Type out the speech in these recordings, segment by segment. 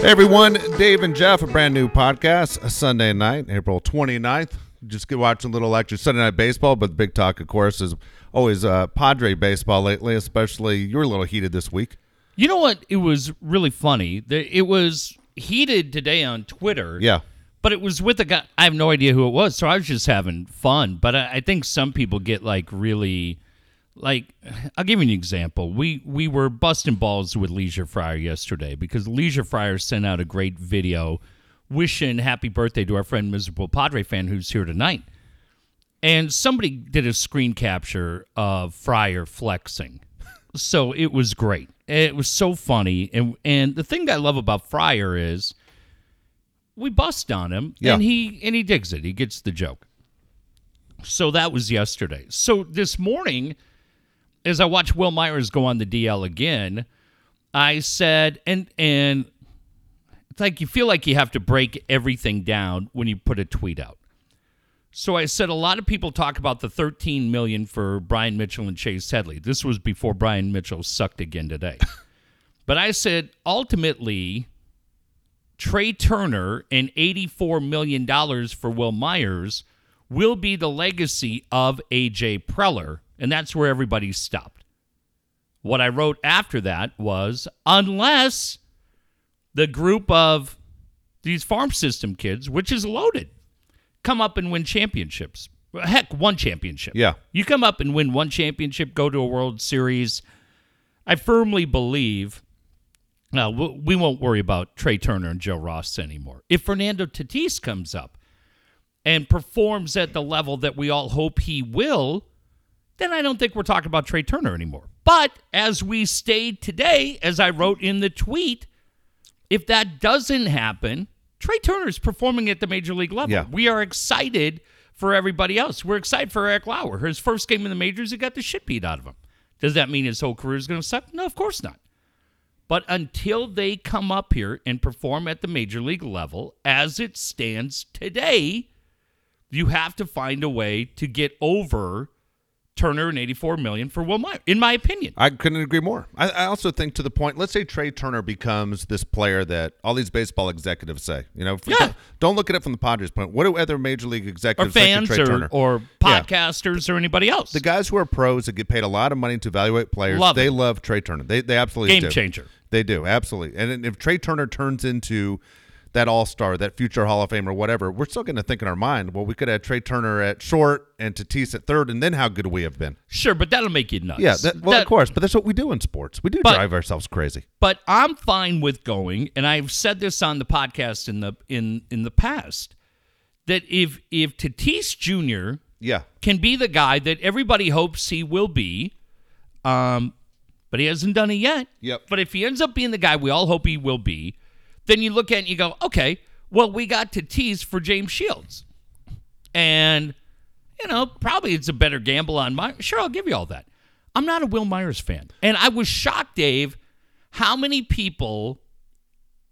Hey everyone, Dave and Jeff, a brand new podcast, Sunday night, April 29th. Just get watching a little extra Sunday night baseball, but the big talk, of course, is always uh, Padre baseball lately, especially you're a little heated this week. You know what? It was really funny. It was heated today on Twitter. Yeah. But it was with a guy. I have no idea who it was, so I was just having fun. But I, I think some people get like really, like. I'll give you an example. We we were busting balls with Leisure Fryer yesterday because Leisure Fryer sent out a great video wishing happy birthday to our friend Miserable Padre fan who's here tonight. And somebody did a screen capture of Fryer flexing. So it was great. It was so funny. And and the thing I love about Fryer is we bust on him Yeah. and he and he digs it. He gets the joke. So that was yesterday. So this morning, as I watched Wil Myers go on the DL again, I said, and and it's like you feel like you have to break everything down when you put a tweet out. So I said a lot of people talk about the 13 million for Brian Mitchell and Chase Headley. This was before Brian Mitchell sucked again today. but I said ultimately Trea Turner and $84 million for Wil Myers will be the legacy of AJ Preller, and that's where everybody stopped. What I wrote after that was unless the group of these farm system kids, which is loaded, come up and win championships. Heck, one championship. Yeah. You come up and win one championship, go to a World Series. I firmly believe. Uh, now we we won't worry about Trea Turner and Joe Ross anymore. If Fernando Tatis comes up and performs at the level that we all hope he will, then I don't think we're talking about Trea Turner anymore. But as we stayed today, as I wrote in the tweet, if that doesn't happen, Trea Turner is performing at the major league level. Yeah. We are excited for everybody else. We're excited for Eric Lauer. His first game in the majors, he got the shit beat out of him. Does that mean his whole career is going to suck? No, of course not. But until they come up here and perform at the major league level, as it stands today, you have to find a way to get over Turner and 84 million for Will Meyer, in my opinion. I couldn't agree more. I, I also think to the point, let's say Trea Turner becomes this player that all these baseball executives say. You know, Yeah. don't, don't look at it from the Padres point. What do other major league Or executives think fans or, Turner? or Yeah. podcasters or anybody else. The guys who are pros that get paid a lot of money to evaluate players, Love they him. love Trea Turner. They they absolutely Game do. changer. They do absolutely. And if Trea Turner turns into that All Star, that future Hall of Fame or whatever, we're still going to think in our mind, well, we could have Trea Turner at short and Tatis at third, and then how good we have been. Sure, but that'll make you nuts. Yeah, that, well, That- of course, but that's what we do in sports. We do But- drive ourselves crazy. but I'm fine with going, and I've said this on the podcast in the in in the past that if if Tatis Jr. Yeah, can be the guy that everybody hopes he will be, um, but he hasn't done it yet. Yep. But if he ends up being the guy we all hope he will be, then you look at it and you go, okay, well we got Tatis for James Shields, and you know probably it's a better gamble on my. Sure, I'll give you all that. I'm not a Wil Myers fan, and I was shocked, Dave, how many people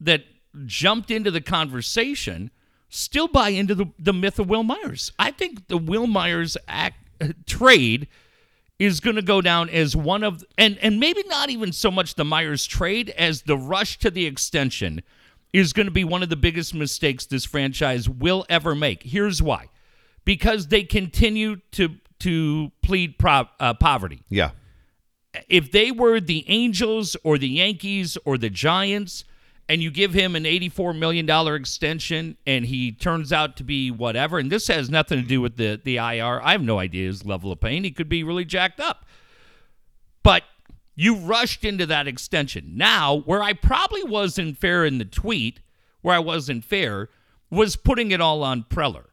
that jumped into the conversation still buy into the, the myth of Wil Myers. I think the Wil Myers act, trade is going to go down as one of and and maybe not even so much the Myers trade as the rush to the extension is going to be one of the biggest mistakes this franchise will ever make. Here's why. Because they continue to to plead pro, uh, poverty yeah, if they were the Angels or the Yankees or the Giants, and you give him an $84 million extension and he turns out to be whatever, and this has nothing to do with the, the IR, I have no idea his level of pain. He could be really jacked up. But you rushed into that extension. Now, where I probably wasn't fair in the tweet, where I wasn't fair, was putting it all on Preller.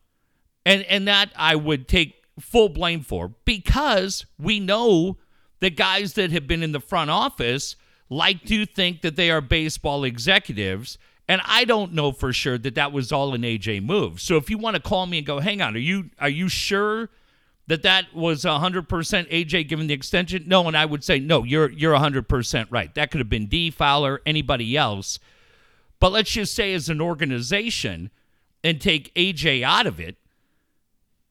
And and that I would take full blame for because we know the guys that have been in the front office like to think that they are baseball executives and I don't know for sure that that was all an AJ move. So if you want to call me and go, "Hang on, are you are you sure that that was 100% AJ given the extension?" No, and I would say, "No, you're you're 100% right. That could have been D Fowler, anybody else." But let's just say as an organization and take AJ out of it,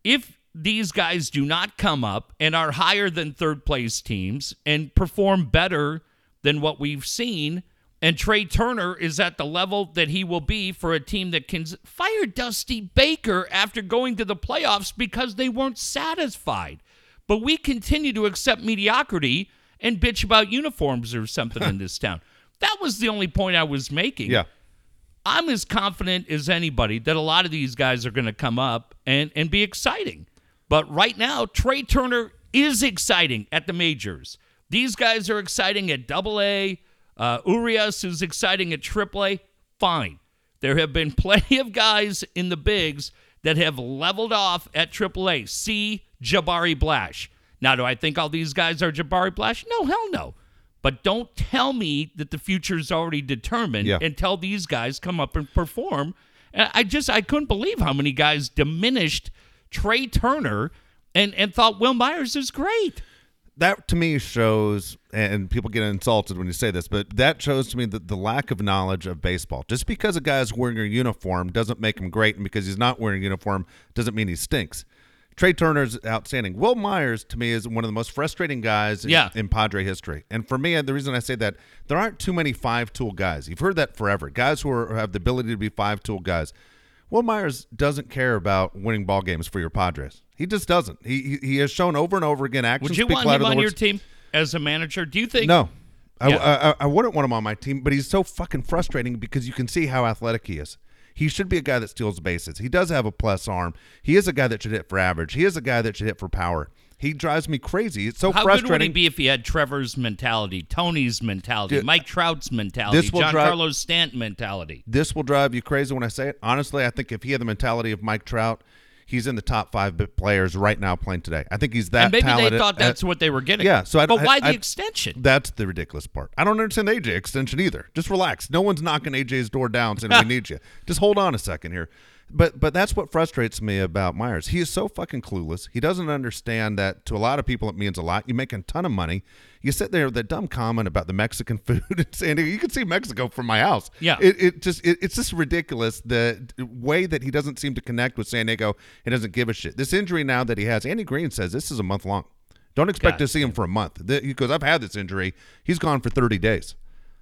if these guys do not come up and are higher than third place teams and perform better than what we've seen And Trea Turner is at the level that he will be for a team that can fire Dusty Baker after going to the playoffs because they weren't satisfied. But we continue to accept mediocrity and bitch about uniforms or something in this town. That was the only point I was making. Yeah. I'm as confident as anybody that a lot of these guys are going to come up and, and be exciting. But right now, Trea Turner is exciting at the majors. These guys are exciting at double A. Uh, Urias is exciting at AAA, Fine. There have been plenty of guys in the bigs that have leveled off at AAA. See Jabari Blash. Now, do I think all these guys are Jabari Blash? No, hell no. But don't tell me that the future is already determined Yeah. until these guys come up and perform. And I just I couldn't believe how many guys diminished Trea Turner and and thought Wil Myers is great. That to me shows and people get insulted when you say this but that shows to me that the lack of knowledge of baseball. Just because a guy's wearing a uniform doesn't make him great and because he's not wearing a uniform doesn't mean he stinks. Trea turner's outstanding. Will myers to me is one of the most frustrating guys in, Yeah. in padre history. And for me the reason i say that there aren't too many five tool guys. You've heard that forever. Guys who, are, who have the ability to be five tool guys. Wil Myers doesn't care about winning ball games for your Padres. He just doesn't. He he, he has shown over and over again. Actions Would you want him on your team as a manager? Do you think No. I, Yeah. I, I wouldn't want him on my team, but he's so fucking frustrating because you can see how athletic he is. He should be a guy that steals bases. He does have a plus arm. He is a guy that should hit for average. He is a guy that should hit for power. He drives me crazy. It's so frustrating. How good would he be if he had Trevor's mentality, Tony's mentality, Dude, Mike Trout's mentality, this will John drive- Carlos Stanton mentality? this will drive you crazy when I say it. Honestly, I think if he had the mentality of Mike Trout, he's in the top five bit players right now playing today. I think he's that And maybe talented. they thought at- that's what they were getting. Yeah, so I- but I- why the I- extension? That's the ridiculous part. I don't understand the AJ extension either. Just relax. No one's knocking AJ's door down saying we need you. Just hold on a second here. But but that's what frustrates me about Myers. He is so fucking clueless. He doesn't understand that to a lot of people it means a lot. You make a ton of money. You sit there with that dumb comment about the Mexican food in San Diego. You can see Mexico from my house. Yeah. It, it just it, it's just ridiculous the way that he doesn't seem to connect with San Diego and doesn't give a shit. This injury now that he has, Andy Green says this is a month long. Don't expect God. to see him for a month The- because I've had this injury. He's gone for 30 days.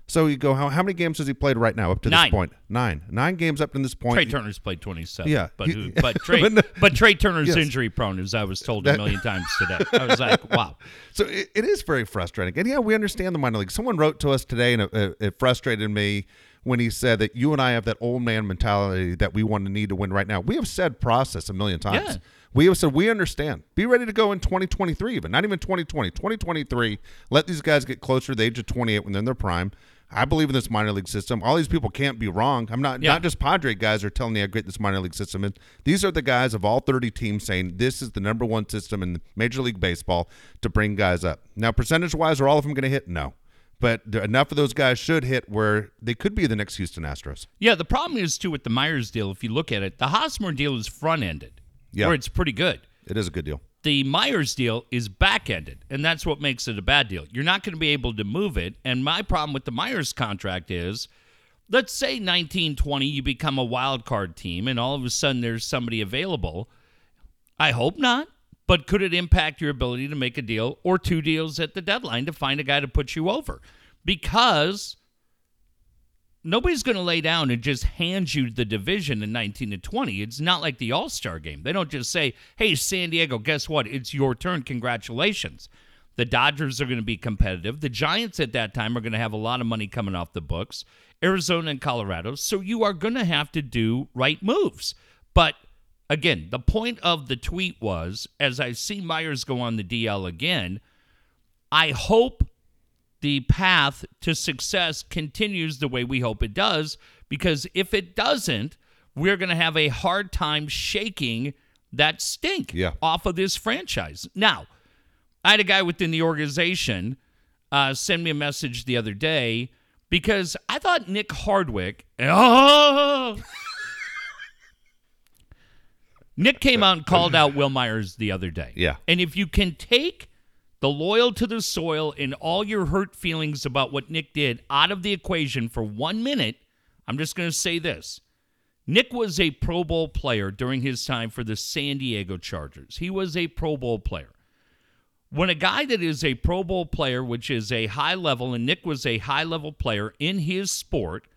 So you go, how, how many games has he played right now up to Nine. this point? Nine. Nine games up to this point. Trea Turner's played 27. Yeah. But, who- but, Trea, But no- but Trea Turner's Yes. injury prone, as I was told a million times today. I was like, wow. So it, it is very frustrating. And yeah, we understand the minor league. Someone wrote to us today, and it, it, it frustrated me when he said that you and I have that old man mentality that we want to need to win right now. We have said process a million times. Yeah. We have said we understand. Be ready to go in 2023, even not even 2020, 2023. Let these guys get closer to the age of 28 when they're in their prime. I believe in this minor league system. All these people can't be wrong. I'm not Yeah. not just Padre guys are telling you how great this minor league system is. These are the guys of all 30 teams saying this is the number one system in Major League Baseball to bring guys up. Now, percentage wise, are all of them going to hit? No. But there- enough of those guys should hit where they could be the next Houston Astros. Yeah, the problem is, too, with the Myers deal, if you look at it, the Hosmer deal is front ended, Yeah. where it's pretty good. It is a good deal. The Myers deal is back ended, and that's what makes it a bad deal. You're not going to be able to move it. And my problem with the Myers contract is let's say 1920, you become a wild card team, and all of a sudden there's somebody available. I hope not, but could it impact your ability to make a deal or two deals at the deadline to find a guy to put you over? Because nobody's going to lay down and just hand you the division in 19 to 20. It's not like the All Star game. They don't just say, hey, San Diego, guess what? It's your turn. Congratulations. The Dodgers are going to be competitive. The Giants at that time are going to have a lot of money coming off the books, Arizona and Colorado. So you are going to have to do right moves. But again, the point of the tweet was as I see Myers go on the DL again, I hope the path to success continues the way we hope it does. Because if it doesn't, we're going to have a hard time shaking that stink Yeah. off of this franchise. Now, I had a guy within the organization uh, send me a message the other day because I thought Nick Hardwick. Oh! Nick came out and called out Wil Myers the other day. Yeah. And if you can take the loyal to the soil and all your hurt feelings about what Nick did out of the equation for one minute, I'm just going to say this. Nick was a Pro Bowl player during his time for the San Diego Chargers. He was a Pro Bowl player. when a guy that is a Pro Bowl player, which is a high level, and Nick was a high level player in his sport,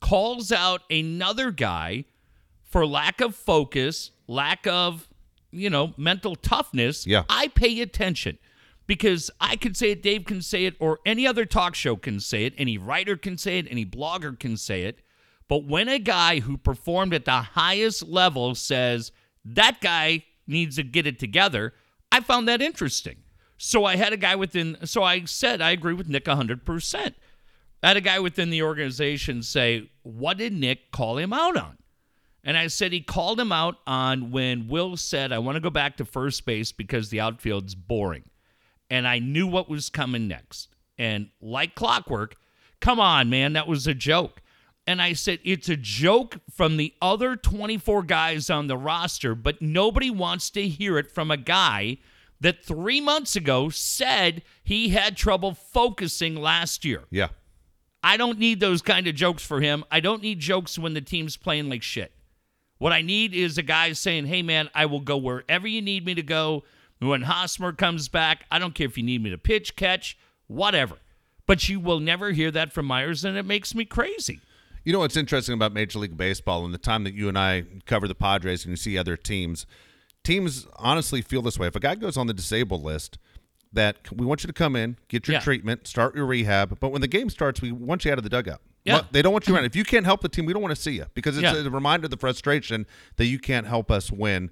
calls out another guy for lack of focus, lack of, you know, mental toughness, Yeah. I pay attention because I can say it, Dave can say it, or any other talk show can say it, any writer can say it, any blogger can say it. But when a guy who performed at the highest level says that guy needs to get it together, I found that interesting. So I had a guy within, so I said I agree with Nick 100%. I had a guy within the organization say, What did Nick call him out on? And I said he called him out on when Will said, I want to go back to first base because the outfield's boring. And I knew what was coming next. And like clockwork, come on, man, that was a joke. And I said, it's a joke from the other 24 guys on the roster, but nobody wants to hear it from a guy that three months ago said he had trouble focusing last year. Yeah. I don't need those kind of jokes for him. I don't need jokes when the team's playing like shit. What I need is a guy saying, hey, man, I will go wherever you need me to go. When Hosmer comes back, I don't care if you need me to pitch, catch, whatever. But you will never hear that from Myers, and it makes me crazy. You know what's interesting about Major League Baseball and the time that you and I cover the Padres and you see other teams, teams honestly feel this way. If a guy goes on the disabled list, that we want you to come in, get your Yeah. treatment, start your rehab, but when the game starts, we want you out of the dugout. Yeah. They don't want you around. If you can't help the team, we don't want to see you because it's Yeah. a reminder of the frustration that you can't help us win.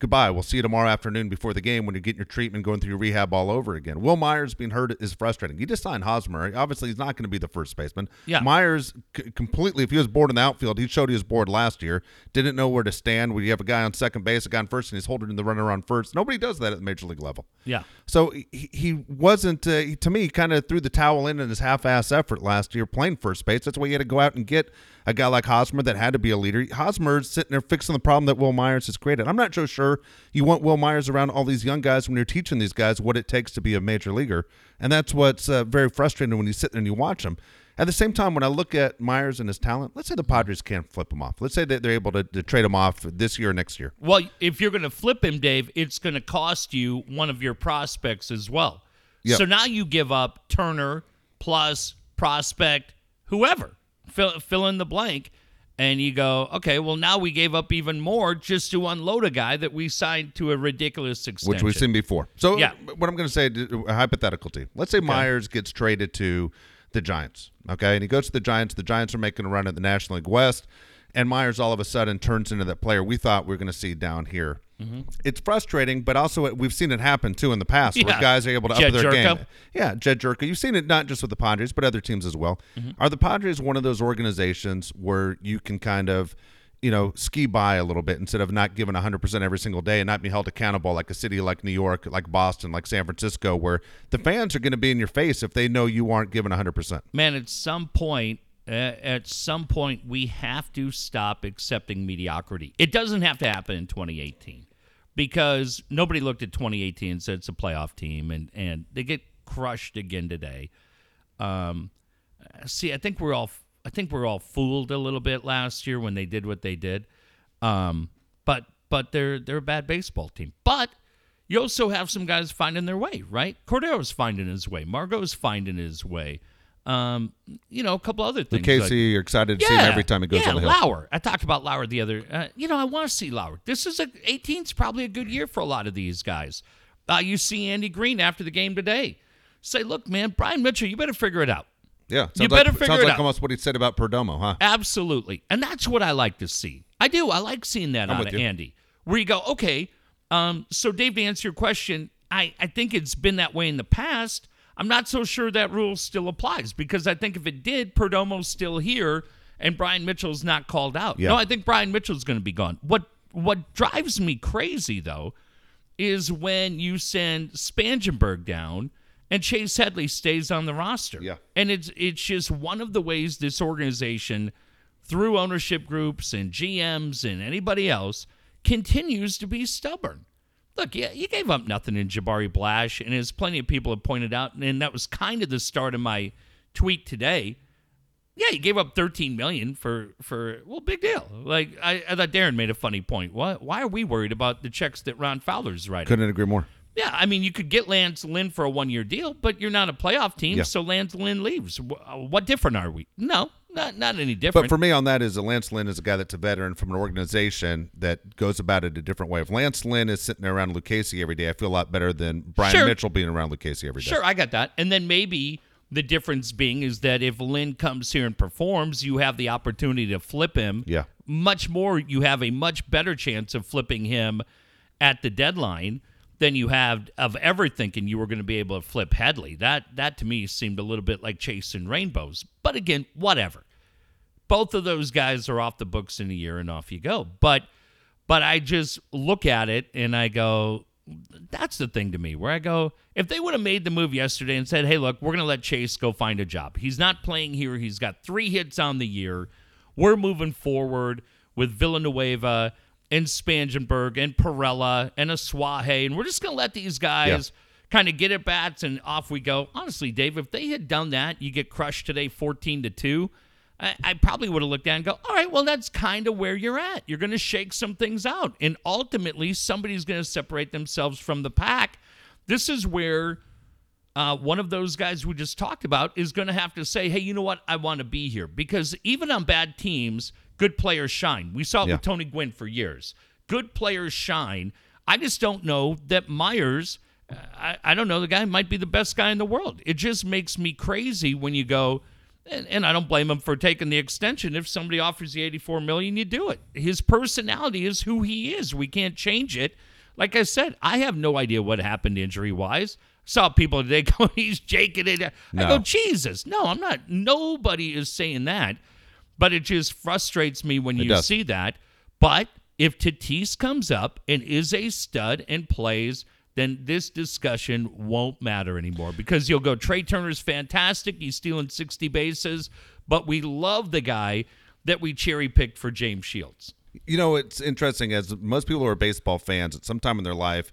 Goodbye. We'll see you tomorrow afternoon before the game when you're getting your treatment, going through your rehab all over again. Wil Myers being hurt is frustrating. You just signed Hosmer. Obviously, he's not going to be the first baseman. Yeah. Myers c- completely, if he was bored in the outfield, he showed he was bored last year. Didn't know where to stand. When you have a guy on second base, a guy on first, and he's holding the runner on first. Nobody does that at the major league level. Yeah. So he, he wasn't, uh, he- to me, kind of threw the towel in in his half ass effort last year playing first base. That's why you had to go out and get a guy like Hosmer that had to be a leader. Hosmer's sitting there fixing the problem that Wil Myers has created. I'm not so sure you want Wil Myers around all these young guys when you're teaching these guys what it takes to be a major leaguer. And that's what's uh, very frustrating when you sit there and you watch them. At the same time, when I look at Myers and his talent, let's say the Padres can't flip him off. Let's say that they're able to, to trade him off this year or next year. Well, if you're going to flip him, Dave, it's going to cost you one of your prospects as well. Yep. So now you give up Turner plus prospect, whoever, fill, fill in the blank, and you go, okay, well, now we gave up even more just to unload a guy that we signed to a ridiculous extension. which we've seen before. So, Yeah. Uh, what I'm going uh, to say, a hypothetical team. Let's say Myers gets traded to the Giants, okay, and he goes to the Giants. The Giants are making a run at the National League West, and Myers all of a sudden turns into that player we thought we were going to see down here. It's frustrating, but also we've seen it happen too in the past where Yeah. guys are able to Jed up their Gyorko. game. Yeah, Jed Gyorko. You've seen it not just with the Padres, but other teams as well. Mm-hmm. Are the Padres one of those organizations where you can kind of, you know, ski by a little bit instead of not giving 100% every single day and not be held accountable like a city like New York, like Boston, like San Francisco, where the fans are going to be in your face if they know you aren't giving 100%? man, at some point, at some point, we have to stop accepting mediocrity. It doesn't have to happen in 2018 because nobody looked at 2018 and said it's a playoff team, and and they get crushed again today. Um, see, I think we're all I think we're all fooled a little bit last year when they did what they did. Um, but but they're they're a bad baseball team. But you also have some guys finding their way, right? Cordero's finding his way. Margot's finding his way. Um, you know, a couple other things. like- Casey, you're excited to see him every time he goes yeah, on the hill. Lauer. I talked about Lauer the other. Uh, you know, I want to see Lauer. This is a 18's probably a good year for a lot of these guys. Uh, you see Andy Green after the game today. Say, look, man, Brian Mitchell, you better figure it out. Yeah, You like, better figure it out. sounds it like out. almost what he said about Perdomo, huh? Absolutely. And that's what I like to see. I do. I like seeing that out with of you. Andy. Where you go, okay, um, so Dave, to answer your question, I, I think it's been that way in the past. I'm not so sure that rule still applies because I think if it did, Perdomo's still here and Brian Mitchell's not called out. Yeah. No, I think Brian Mitchell's going to be gone. What what drives me crazy though is when you send Spangenberg down and Chase Headley stays on the roster. Yeah. And it's it's just one of the ways this organization, through ownership groups and GMs and anybody else, continues to be stubborn. Look, yeah, you gave up nothing in Jabari Blash, and as plenty of people have pointed out, and that was kind of the start of my tweet today. Yeah, you gave up 13 million for for well, big deal. Like I, I thought Darren made a funny point. Why why are we worried about the checks that Ron Fowler's writing? Couldn't agree more. Yeah, I mean, you could get Lance Lynn for a one-year deal, but you're not a playoff team, Yeah. so Lance Lynn leaves. Uh, What different are we? No, not not any different. But for me on that is that Lance Lynn is a guy that's a veteran from an organization that goes about it a different way. If Lance Lynn is sitting around Lucchesi every day, I feel a lot better than Brian Sure. Mitchell being around Lucchesi every day. Sure, I got that. And then maybe the difference being is that if Lynn comes here and performs, you have the opportunity to flip him. Yeah. Much more, you have a much better chance of flipping him at the deadline than you have of ever thinking you were going to be able to flip Headley. That that to me seemed a little bit like chasing rainbows. But again, whatever. Both of those guys are off the books in a year and off you go. But but I just look at it and I go, that's the thing to me where I go, if they would have made the move yesterday and said, hey, look, we're going to let Chase go find a job. He's not playing here. He's got three hits on the year. We're moving forward with Villanueva and Spangenberg and Pirela and Asuaje, and we're just going to let these guys kind of get at bats and off we go. Honestly, Dave, if they had done that, you get crushed today 14 to 2. I, I probably would have looked down and go, all right, well, that's kind of where you're at. You're going to shake some things out. And ultimately, somebody's going to separate themselves from the pack. This is where uh, one of those guys we just talked about is going to have to say, hey, you know what? I want to be here. Because even on bad teams, good players shine. We saw it Yeah. with Tony Gwynn for years. Good players shine. I just don't know that Myers, uh, I, I don't know, the guy might be the best guy in the world. It just makes me crazy when you go, and, and I don't blame him for taking the extension. If somebody offers you 84 million, you do it. His personality is who he is. We can't change it. Like I said, I have no idea what happened injury wise. Saw people today going, he's jaking it. I No. go, Jesus. No, I'm not. Nobody is saying that. But it just frustrates me when you does. see that. But if Tatis comes up and is a stud and plays, then this discussion won't matter anymore because you'll go, Trea Turner's fantastic. He's stealing 60 bases, but we love the guy that we cherry picked for James Shields. You know, it's interesting as most people who are baseball fans at some time in their life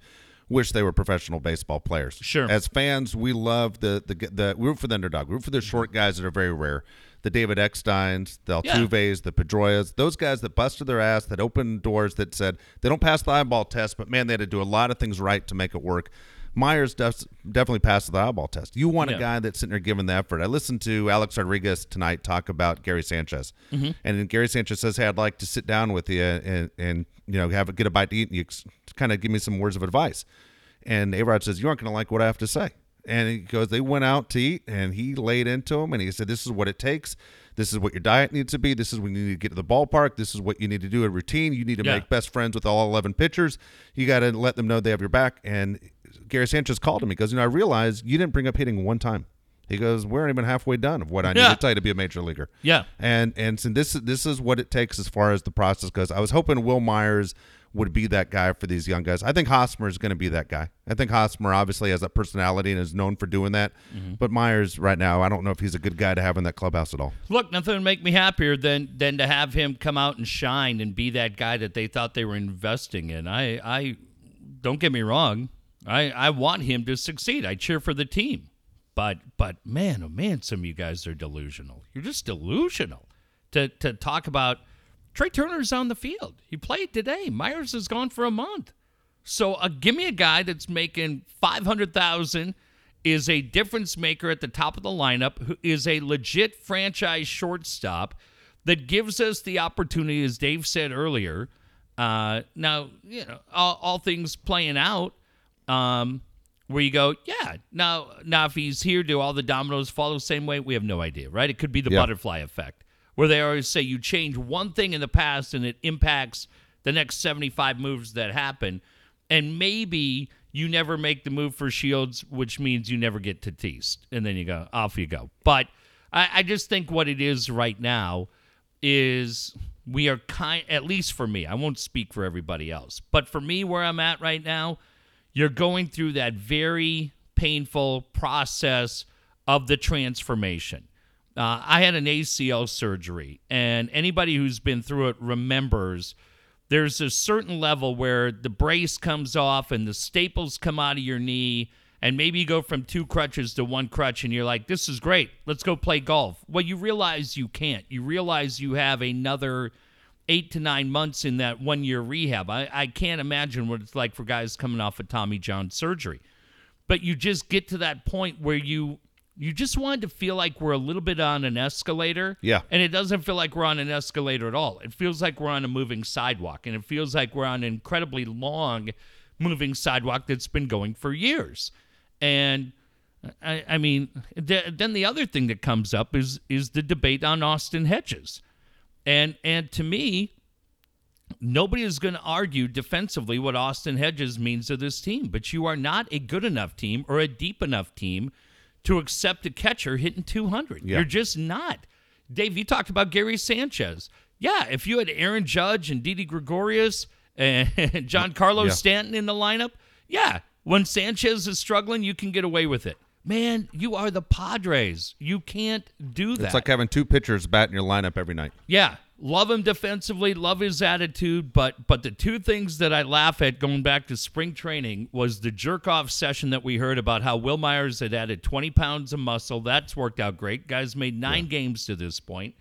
wish they were professional baseball players. Sure. As fans, we love the the the we root for the underdog. We root for the short guys that are very rare. The David Ecksteins, the Yeah. Altuves, the Pedroias, those guys that busted their ass, that opened doors, that said they don't pass the eyeball test, but man, they had to do a lot of things right to make it work. Myers does definitely passes the eyeball test. You want Yeah. a guy that's sitting there giving the effort. I listened to Alex Rodriguez tonight talk about Gary Sanchez, Mm-hmm. and Gary Sanchez says, "Hey, I'd like to sit down with you and and you know have a get a bite to eat, and you kind of give me some words of advice." And Arod says, "You aren't going to like what I have to say." And he goes, "They went out to eat, and he laid into him, and he said, "This is what it takes. This is what your diet needs to be. This is when you need to get to the ballpark. This is what you need to do a routine. You need to Yeah. make best friends with all 11 pitchers. You got to let them know they have your back." And Gary Sanchez called him. He goes, "You know, I realize you didn't bring up hitting one time." He goes, "We're not even halfway done of what I need Yeah. to tell you to be a major leaguer." Yeah. And and so this this is what it takes as far as the process goes. I was hoping Wil Myers would be that guy for these young guys. I think Hosmer is going to be that guy. I think Hosmer obviously has that personality and is known for doing that. Mm-hmm. But Myers right now, I don't know if he's a good guy to have in that clubhouse at all. Look, nothing would make me happier than than to have him come out and shine and be that guy that they thought they were investing in. I I don't get me wrong. I I want him to succeed. I cheer for the team. But but man, oh man, some of you guys are delusional. You're just delusional. To to talk about Trea Turner's on the field. He played today. Myers is gone for a month. So uh, give me a guy that's making five hundred thousand, is a difference maker at the top of the lineup, who is a legit franchise shortstop that gives us the opportunity, as Dave said earlier. Uh, now you know all, all things playing out, um, where you go, yeah. Now now if he's here, do all the dominoes fall the same way? We have no idea, right? It could be the Yeah. butterfly effect, where they always say you change one thing in the past and it impacts the next 75 moves that happen. And maybe you never make the move for Shields, which means you never get to Tatis. And then you go, off you go. But I, I just think what it is right now is we are kind, at least for me, I won't speak for everybody else, but for me, where I'm at right now, you're going through that very painful process of the transformation. Uh, I had an ACL surgery, and anybody who's been through it remembers there's a certain level where the brace comes off and the staples come out of your knee, and maybe you go from two crutches to one crutch, and you're like, this is great. Let's go play golf. Well, you realize you can't. You realize you have another eight to nine months in that one year rehab. I, I can't imagine what it's like for guys coming off of Tommy John surgery. But you just get to that point where you you just wanted to feel like we're a little bit on an escalator. Yeah. And it doesn't feel like we're on an escalator at all. It feels like we're on a moving sidewalk. And it feels like we're on an incredibly long moving sidewalk that's been going for years. And I, I mean, th- then the other thing that comes up is is the debate on Austin Hedges. And and to me, nobody is going to argue defensively what Austin Hedges means to this team, but you are not a good enough team or a deep enough team to accept a catcher hitting 200. Yeah. You're just not. Dave, you talked about Gary Sanchez. Yeah, if you had Aaron Judge and Didi Gregorius and Giancarlo Yeah. Stanton in the lineup, yeah, when Sanchez is struggling, you can get away with it. Man, you are the Padres. You can't do that. It's like having two pitchers bat in your lineup every night. Yeah, love him defensively, love his attitude, but but the two things that I laugh at going back to spring training was the jerk off session that we heard about how Wil Myers had added 20 pounds of muscle. That's worked out great. Guys made nine games to this point.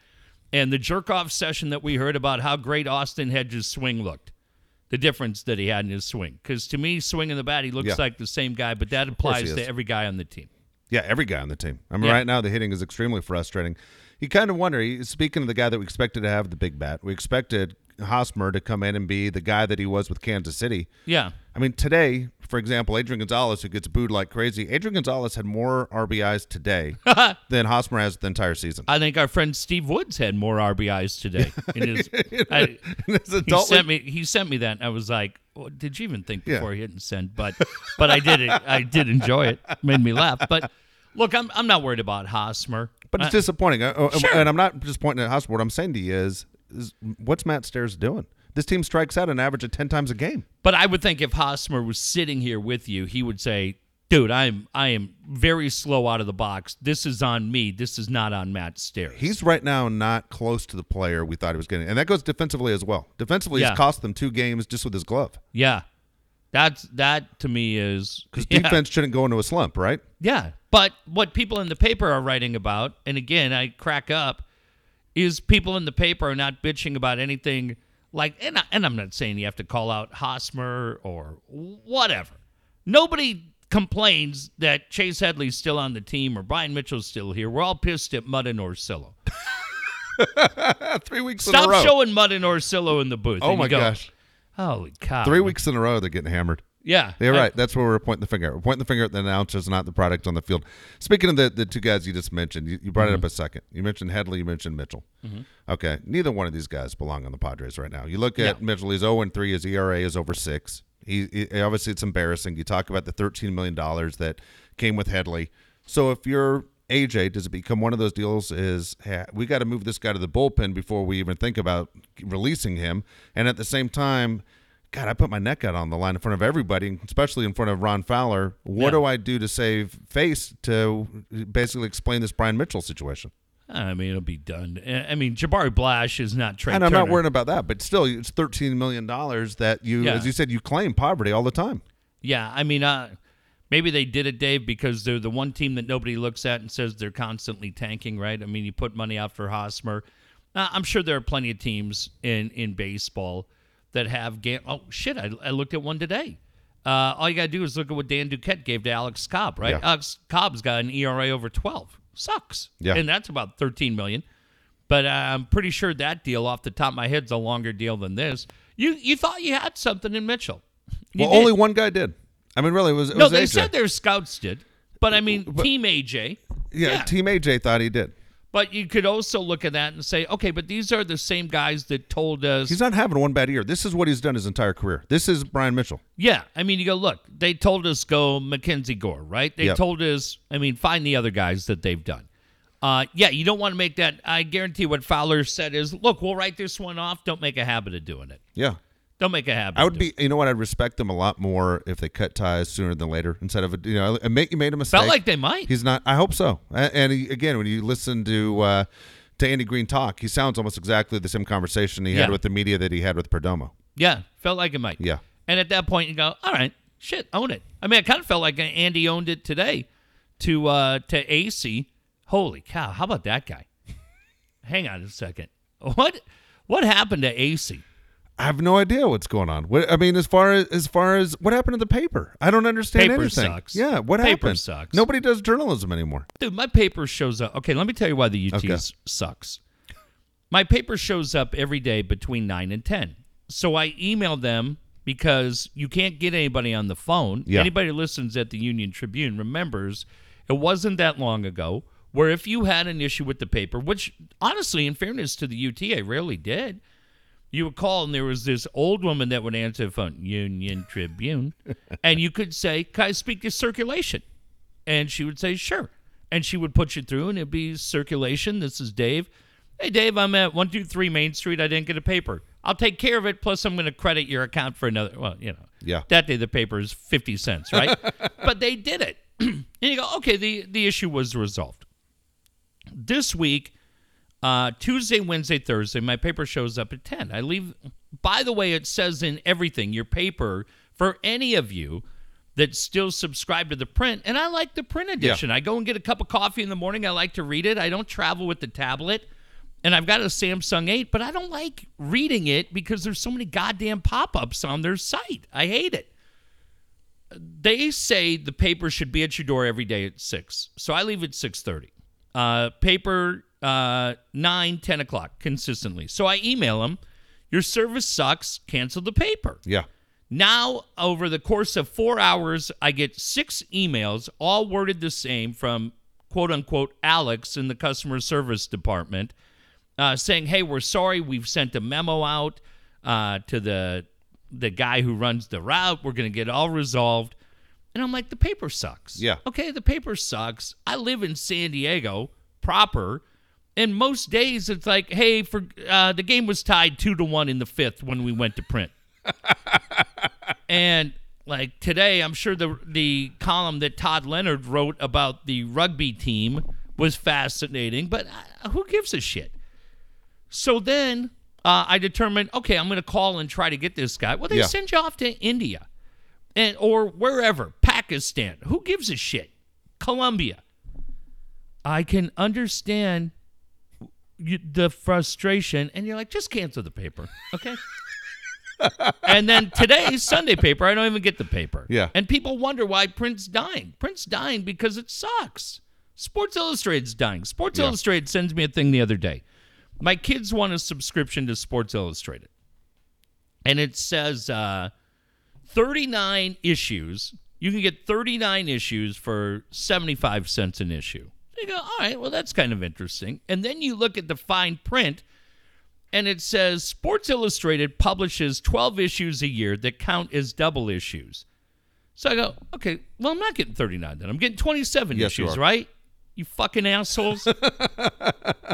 And the jerk off session that we heard about how great Austin Hedges' swing looked. The difference that he had in his swing. Because to me, swinging the bat, he looks Yeah. like the same guy, but that applies to every guy on the team. Yeah, every guy on the team. I mean, Yeah. right now the hitting is extremely frustrating. You kind of wonder. he- Speaking of the guy that we expected to have the big bat, we expected Hosmer to come in and be the guy that he was with Kansas City. Yeah. I mean, today, for example, Adrian Gonzalez, who gets booed like crazy, Adrian Gonzalez had more RBIs today than Hosmer has the entire season. I think our friend Steve Woods had more RBIs today. In his, I, In his he sent me he sent me that and I was like, well, did you even think Yeah. before he hit and send? But but I did it. I did enjoy it. Made me laugh. But look, I'm I'm not worried about Hosmer. But it's Uh, disappointing. Uh, uh, Sure. And I'm not just pointing at Hosmer. What I'm saying to you is, is what's Matt Stairs doing? This team strikes out an average of 10 times a game. but I would think if Hosmer was sitting here with you, he would say, "Dude, I'm I am very slow out of the box. This is on me. This is not on Matt Stairs." He's right now not close to the player we thought he was getting. And that goes defensively as well. Defensively, Yeah. he's cost them two games just with his glove. yeah. That's that to me is Because yeah. defense shouldn't go into a slump, right? Yeah. But what people in the paper are writing about, and again, I crack up, is people in the paper are not bitching about anything like, and, I, and I'm not saying you have to call out Hosmer or whatever. Nobody complains that Chase Headley's still on the team or Brian Mitchell's still here. We're all pissed at Mud and Orsillo. Three weeks in a row. Stop showing Mud and Orsillo in the booth. oh my go, gosh. Holy cow. Three weeks in a row, they're getting hammered. Yeah. You're I- right. That's where we're pointing the finger. We're pointing the finger at the announcers, not the product on the field. Speaking of the, the two guys you just mentioned, you, you brought it up mm-hmm. a second. You mentioned Headley, you mentioned Mitchell. Mm-hmm. Okay. Neither one of these guys belong on the Padres right now. You look at Yeah. Mitchell, he's 0 and 3. His ERA is over six. He, he- obviously it's embarrassing. You talk about the $13 million that came with Headley. So if you're AJ, does it become one of those deals? Is hey, we got to move this guy to the bullpen before we even think about releasing him? And at the same time, God, I put my neck out on the line in front of everybody, especially in front of Ron Fowler. What Yeah. do I do to save face to basically explain this Brian Mitchell situation? I mean, it'll be done. I mean, Jabari Blash is not Trea and I'm not Turner. worried about that, but still, it's thirteen million dollars that you, Yeah. as you said, you claim poverty all the time. Yeah, I mean, uh, maybe they did it, Dave, because they're the one team that nobody looks at and says they're constantly tanking, right? I mean, you put money out for Hosmer. Uh, I'm sure there are plenty of teams in in baseball that have. Ga- oh shit! I, I looked at one today. Uh, all you gotta do is look at what Dan Duquette gave to Alex Cobb, right? Yeah. Alex Cobb's got an ERA over 12. Sucks. Yeah. and that's about 13 million. But uh, I'm pretty sure that deal, off the top of my head, is a longer deal than this. You you thought you had something in Mitchell. You well, did. only one guy did. I mean, really, it was, it No, was they AJ. said their scouts did, but I mean, Team AJ. yeah, Team AJ thought he did. But you could also look at that and say, okay, but these are the same guys that told us. He's not having one bad year. This is what he's done his entire career. This is Brian Mitchell. yeah, I mean, you go look. They told us go Mackenzie Gore, right? They Yep. told us. I mean, find the other guys that they've done. Uh, yeah, you don't want to make that. I guarantee what Fowler said is, look, we'll write this one off. Don't make a habit of doing it. Yeah. Don't make a habit. I would be, you know what? I'd respect them a lot more if they cut ties sooner than later instead of, you know, you made a mistake. Felt like they might. He's not. I hope so. And he, again, when you listen to uh, to Andy Green talk, he sounds almost exactly the same conversation he Yeah. had with the media that he had with Perdomo. Yeah, felt like it might. Yeah. And at that point, you go, all right, shit, own it. I mean, I kind of felt like Andy owned it today to uh, to AC. Holy cow! How about that guy? Hang on a second. What What happened to AC? I have no idea what's going on. What, I mean, as far as as far as what happened to the paper, I don't understand Paper anything. sucks. Yeah, what Paper happened? sucks. Nobody does journalism anymore. Dude, my paper shows up. Okay, let me tell you why the UT Okay. sucks. My paper shows up every day between 9 and 10. So I email them because you can't get anybody on the phone. Yeah. Anybody who listens at the Union Tribune remembers it wasn't that long ago where if you had an issue with the paper, which honestly, in fairness to the UT, I rarely did, you would call and there was this old woman that would answer the phone, Union Tribune, and you could say, Can I speak to circulation? And she would say, Sure. And she would put you through and it'd be circulation. This is Dave. Hey Dave, I'm at one two three Main Street. I didn't get a paper. I'll take care of it, plus I'm gonna credit your account for another well, you know. Yeah. That day the paper is fifty cents, right? but they did it. and you go, okay, the, the issue was resolved. This week, uh, Tuesday, Wednesday, Thursday, my paper shows up at 10. I leave, by the way, it says in everything, your paper, for any of you that still subscribe to the print, and I like the print edition. I go and get a cup of coffee in the morning. I like to read it. I don't travel with the tablet. And I've got a Samsung 8, but I don't like reading it because there's so many goddamn pop ups on their site. I hate it they say the paper should be at your door every day at 6 so i leave at 6.30 uh, paper uh, 9 10 o'clock consistently. So i email them your service sucks. Cancel the paper. Yeah. now over the course of four hours i get six emails all worded the same from quote unquote alex in the customer service department uh, saying hey we're sorry. We've sent a memo out uh, to the the guy who runs the route. We're going to get it all resolved. And i'm like the paper sucks. Yeah. okay the paper sucks. I live in san diego proper and most days it's like hey for uh, the game was tied two to one in the fifth when we went to print and like today, I'm sure the the column that Todd Leonard wrote about the rugby team was fascinating, but uh, who gives a shit? So then uh, I determined, okay, I'm going to call and try to get this guy. Well, they Yeah. send you off to India and or wherever, Pakistan. Who gives a shit? Colombia. I can understand you, the frustration, and you're like, just cancel the paper, okay? and then today's Sunday paper, I don't even get the paper. Yeah. And people wonder why print's dying. Print's dying because it sucks. Sports Illustrated's dying. Sports Yeah. Illustrated sends me a thing the other day. My kids want a subscription to Sports Illustrated. And it says uh, 39 issues. You can get 39 issues for 75 cents an issue. You go, all right, well, that's kind of interesting. And then you look at the fine print, and it says Sports Illustrated publishes 12 issues a year that count as double issues. So I go, okay, well, I'm not getting 39 then. I'm getting 27 Yes, issues, are. right? You fucking assholes.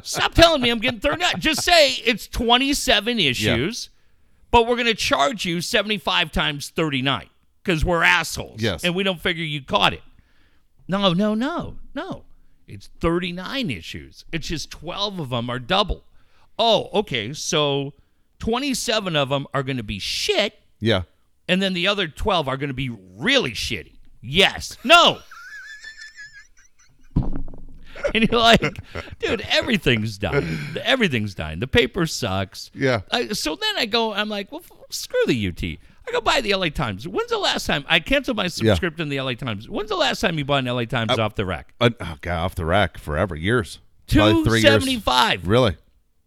Stop telling me I'm getting 39. Just say it's 27 issues, but we're going to charge you 75 times 39 because we're assholes. Yes. And we don't figure you caught it. No, no, no, no. It's 39 issues. It's just 12 of them are double. Oh, okay. So 27 of them are going to be shit, Yeah. and then the other 12 are going to be really shitty. Yes. No. and you're like, dude, everything's dying. Everything's dying. The paper sucks. Yeah. I, so then I go, I'm like, well, f- screw the UT. I go buy the LA Times. When's the last time I canceled my subscription to the LA Times? When's the last time you bought an LA Times off the rack? Uh, oh, God, off the rack forever. Years. Two seventy five. Really?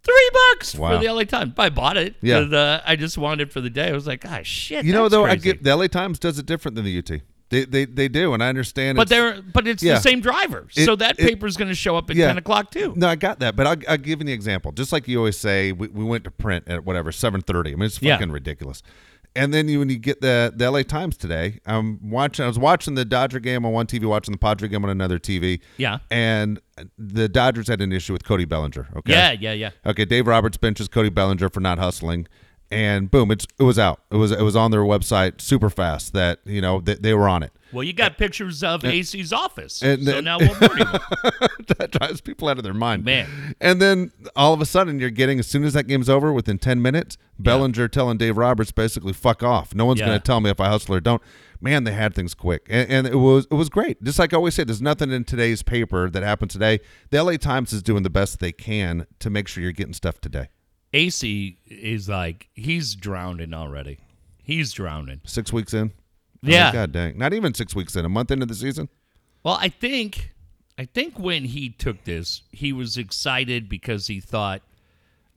Three bucks Wow. for the LA Times. I bought it. Yeah. Uh, I just wanted it for the day. I was like, ah, shit. You know, though, I get the LA Times does it different than the UT. They they, they do, and I understand. But it's- they're but it's Yeah. the same driver, It- so that it- paper's going to show up at Yeah. ten o'clock too. No, I got that, but I'll, I'll give you an example. Just like you always say, we, we went to print at whatever seven thirty. I mean, it's Yeah. fucking ridiculous. And then you, when you get the the LA Times today, I'm watching. I was watching the Dodger game on one TV, watching the Padre game on another TV. Yeah. And the Dodgers had an issue with Cody Bellinger. Okay. Yeah, yeah, yeah. Okay, Dave Roberts benches Cody Bellinger for not hustling, and boom, it's it was out. It was it was on their website super fast that you know they, they were on it. Well, you got pictures of AC's office, and so then- now we'll him. that drives people out of their mind. Man. And then all of a sudden, you're getting as soon as that game's over, within ten minutes, Bellinger telling Dave Roberts basically "fuck off." No one's Yeah. going to tell me if I hustle or don't. Man, they had things quick, and, and it was it was great. Just like I always say, there's nothing in today's paper that happened today. The LA Times is doing the best they can to make sure you're getting stuff today. AC is like he's drowning already. He's drowning. Six weeks in. I mean, Yeah. God dang. Not even six weeks in. A month into the season. Well, I think I think when he took this, he was excited because he thought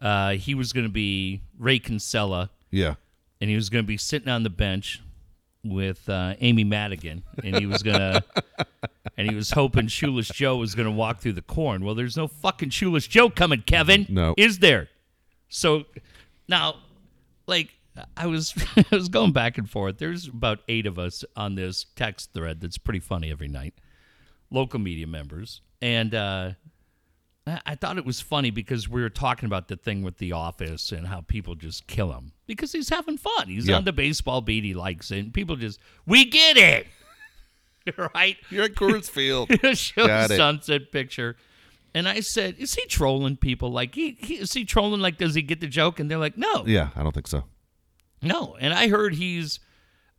uh, he was going to be Ray Kinsella Yeah. and he was going to be sitting on the bench with uh, Amy Madigan, and he was gonna, and he was hoping Shoeless Joe was gonna walk through the corn. Well, there's no fucking Shoeless Joe coming, Kevin. No. is there? So now, like, I was, I was going back and forth. There's about eight of us on this text thread that's pretty funny every night, local media members, and. uh I thought it was funny because we were talking about the thing with The Office and how people just kill him because he's having fun. He's Yeah. on the baseball beat. He likes it. And people just, we get it. right? You're at Coors Field. Show Got it. sunset picture. And I said, is he trolling people? Like, he, he is he trolling? Like, does he get the joke? And they're like, no. yeah, I don't think so. No, and I heard he's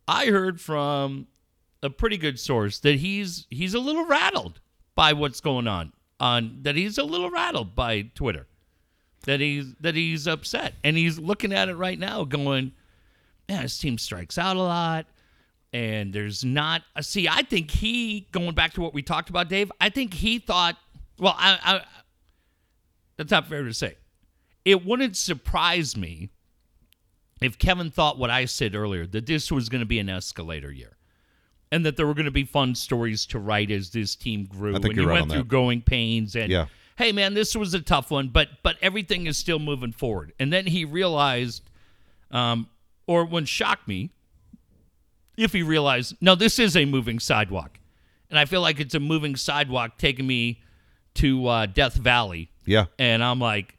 I heard from a pretty good source that he's he's a little rattled by what's going on on that he's a little rattled by Twitter. That he's that he's upset and he's looking at it right now going, "Man, his team strikes out a lot." And there's not a, see, I think he going back to what we talked about, Dave. I think he thought, well, I, I that's not fair to say. It wouldn't surprise me if Kevin thought what I said earlier that this was going to be an escalator year, and that there were going to be fun stories to write as this team grew, and you're right went through that. growing pains, and Yeah. hey, man, this was a tough one, but but everything is still moving forward. And then he realized, um, or when shocked me, if he realized, no, this is a moving sidewalk, and I feel like it's a moving sidewalk taking me to uh, Death Valley Yeah. and I'm like,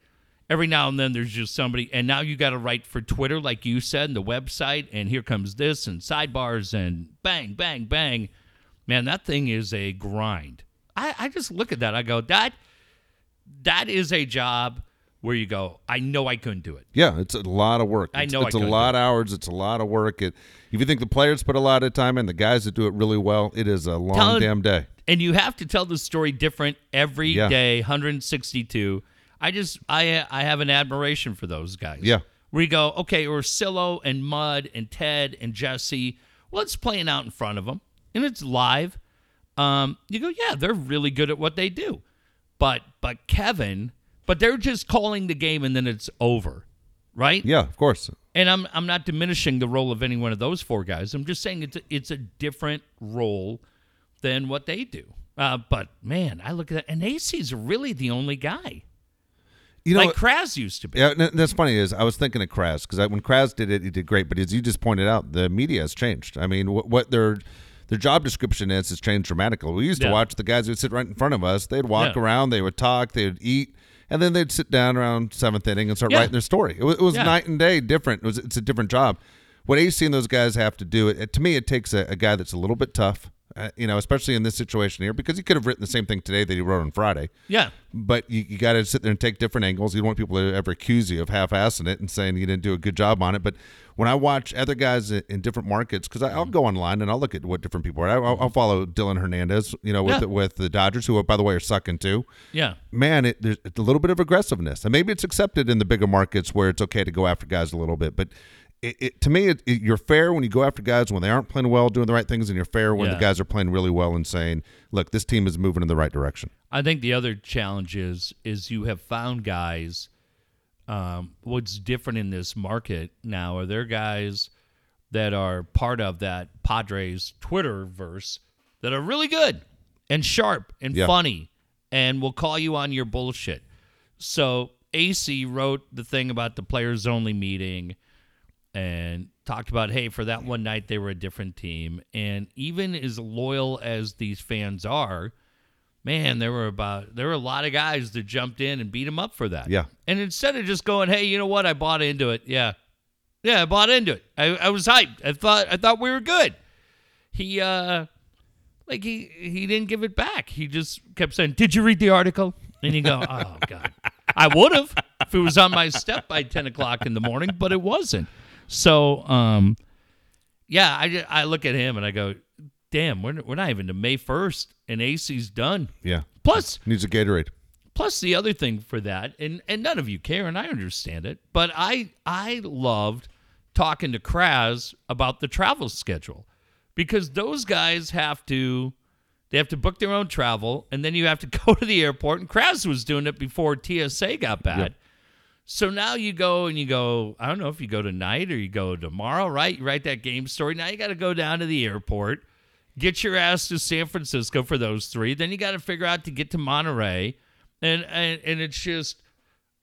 every now and then there's just somebody, and now you got to write for Twitter, like you said, and the website, and here comes this, and sidebars, and bang, bang, bang. Man, that thing is a grind. I, I just look at that. I go, that that is a job where you go, I know I couldn't do it. Yeah, it's a lot of work. I know I it's a lot of hours. It's a lot of work. It, if you think the players put a lot of time in, the guys that do it really well, it is a long Tell- damn day. and you have to tell the story different every day. Yeah. 162 i just i i have an admiration for those guys Yeah. we go okay Orsillo and mud and ted and jesse well it's playing out in front of them and it's live um you go yeah they're really good at what they do but but kevin but they're just calling the game and then it's over right Yeah, of course. and I'm I'm not diminishing the role of any one of those four guys. I'm just saying it's a, it's a different role than what they do. Uh, but man, I look at that, and Acee's really the only guy. You know, like Kraz used to be. Yeah, that's funny. Is I was thinking of Kraz because when Kraz did it, he did great. But as you just pointed out, the media has changed. I mean, what, what their their job description is has changed dramatically. We used to watch the guys who would sit right in front of us. They'd walk Yeah. around, they would talk, they would eat, and then they'd sit down around seventh inning and start Yeah. writing their story. It was, it was Yeah. night and day different. It was it's a different job. What Acee and those guys have to do, it, to me, it takes a, a guy that's a little bit tough. Uh, you know, especially in this situation here, because he could have written the same thing today that he wrote on Friday Yeah, but you, you got to sit there and take different angles. You don't want people to ever accuse you of half-assing it and saying you didn't do a good job on it. But when I watch other guys in, in different markets, because I'll go online and I'll look at what different people are. I, I'll, I'll follow Dylan Hernandez, you know, with Yeah. the, with the Dodgers, who by the way are sucking too. yeah, Man, it, there's a little bit of aggressiveness, and maybe it's accepted in the bigger markets where it's okay to go after guys a little bit, but. It, it, to me, it, you're fair when you go after guys when they aren't playing well, doing the right things, and you're fair when Yeah. the guys are playing really well and saying, "Look, this team is moving in the right direction." I think the other challenge is is you have found guys. Um, what's different in this market now are there guys that are part of that Padres Twitter verse that are really good and sharp and Yeah. funny and will call you on your bullshit. So Acee wrote the thing about the players only meeting and talked about hey for that one night they were a different team. And even as loyal as these fans are man there were about there were a lot of guys that jumped in and beat him up for that. Yeah. and instead of just going hey you know what? I bought into it. Yeah. Yeah i bought into it. I, I was hyped. I thought i thought we were good. He uh like he he didn't give it back. He just kept saying did you read the article? And you go oh god. I would have if it was on my step by 10 o'clock in the morning but it wasn't so um yeah i, I look at him and i go damn we're, we're not even to may 1st and Acee's done Yeah, plus needs a Gatorade. Plus the other thing for that, and and none of you care, and I understand it, but I I loved talking to Kraz about the travel schedule because those guys have to they have to book their own travel, and then you have to go to the airport. And Kraz was doing it before TSA got bad. Yep. So now you go and you go, I don't know if you go tonight or you go tomorrow, right? You write that game story. Now you got to go down to the airport, get your ass to San Francisco for those three. Then you got to figure out to get to Monterey. And, and, and it's just,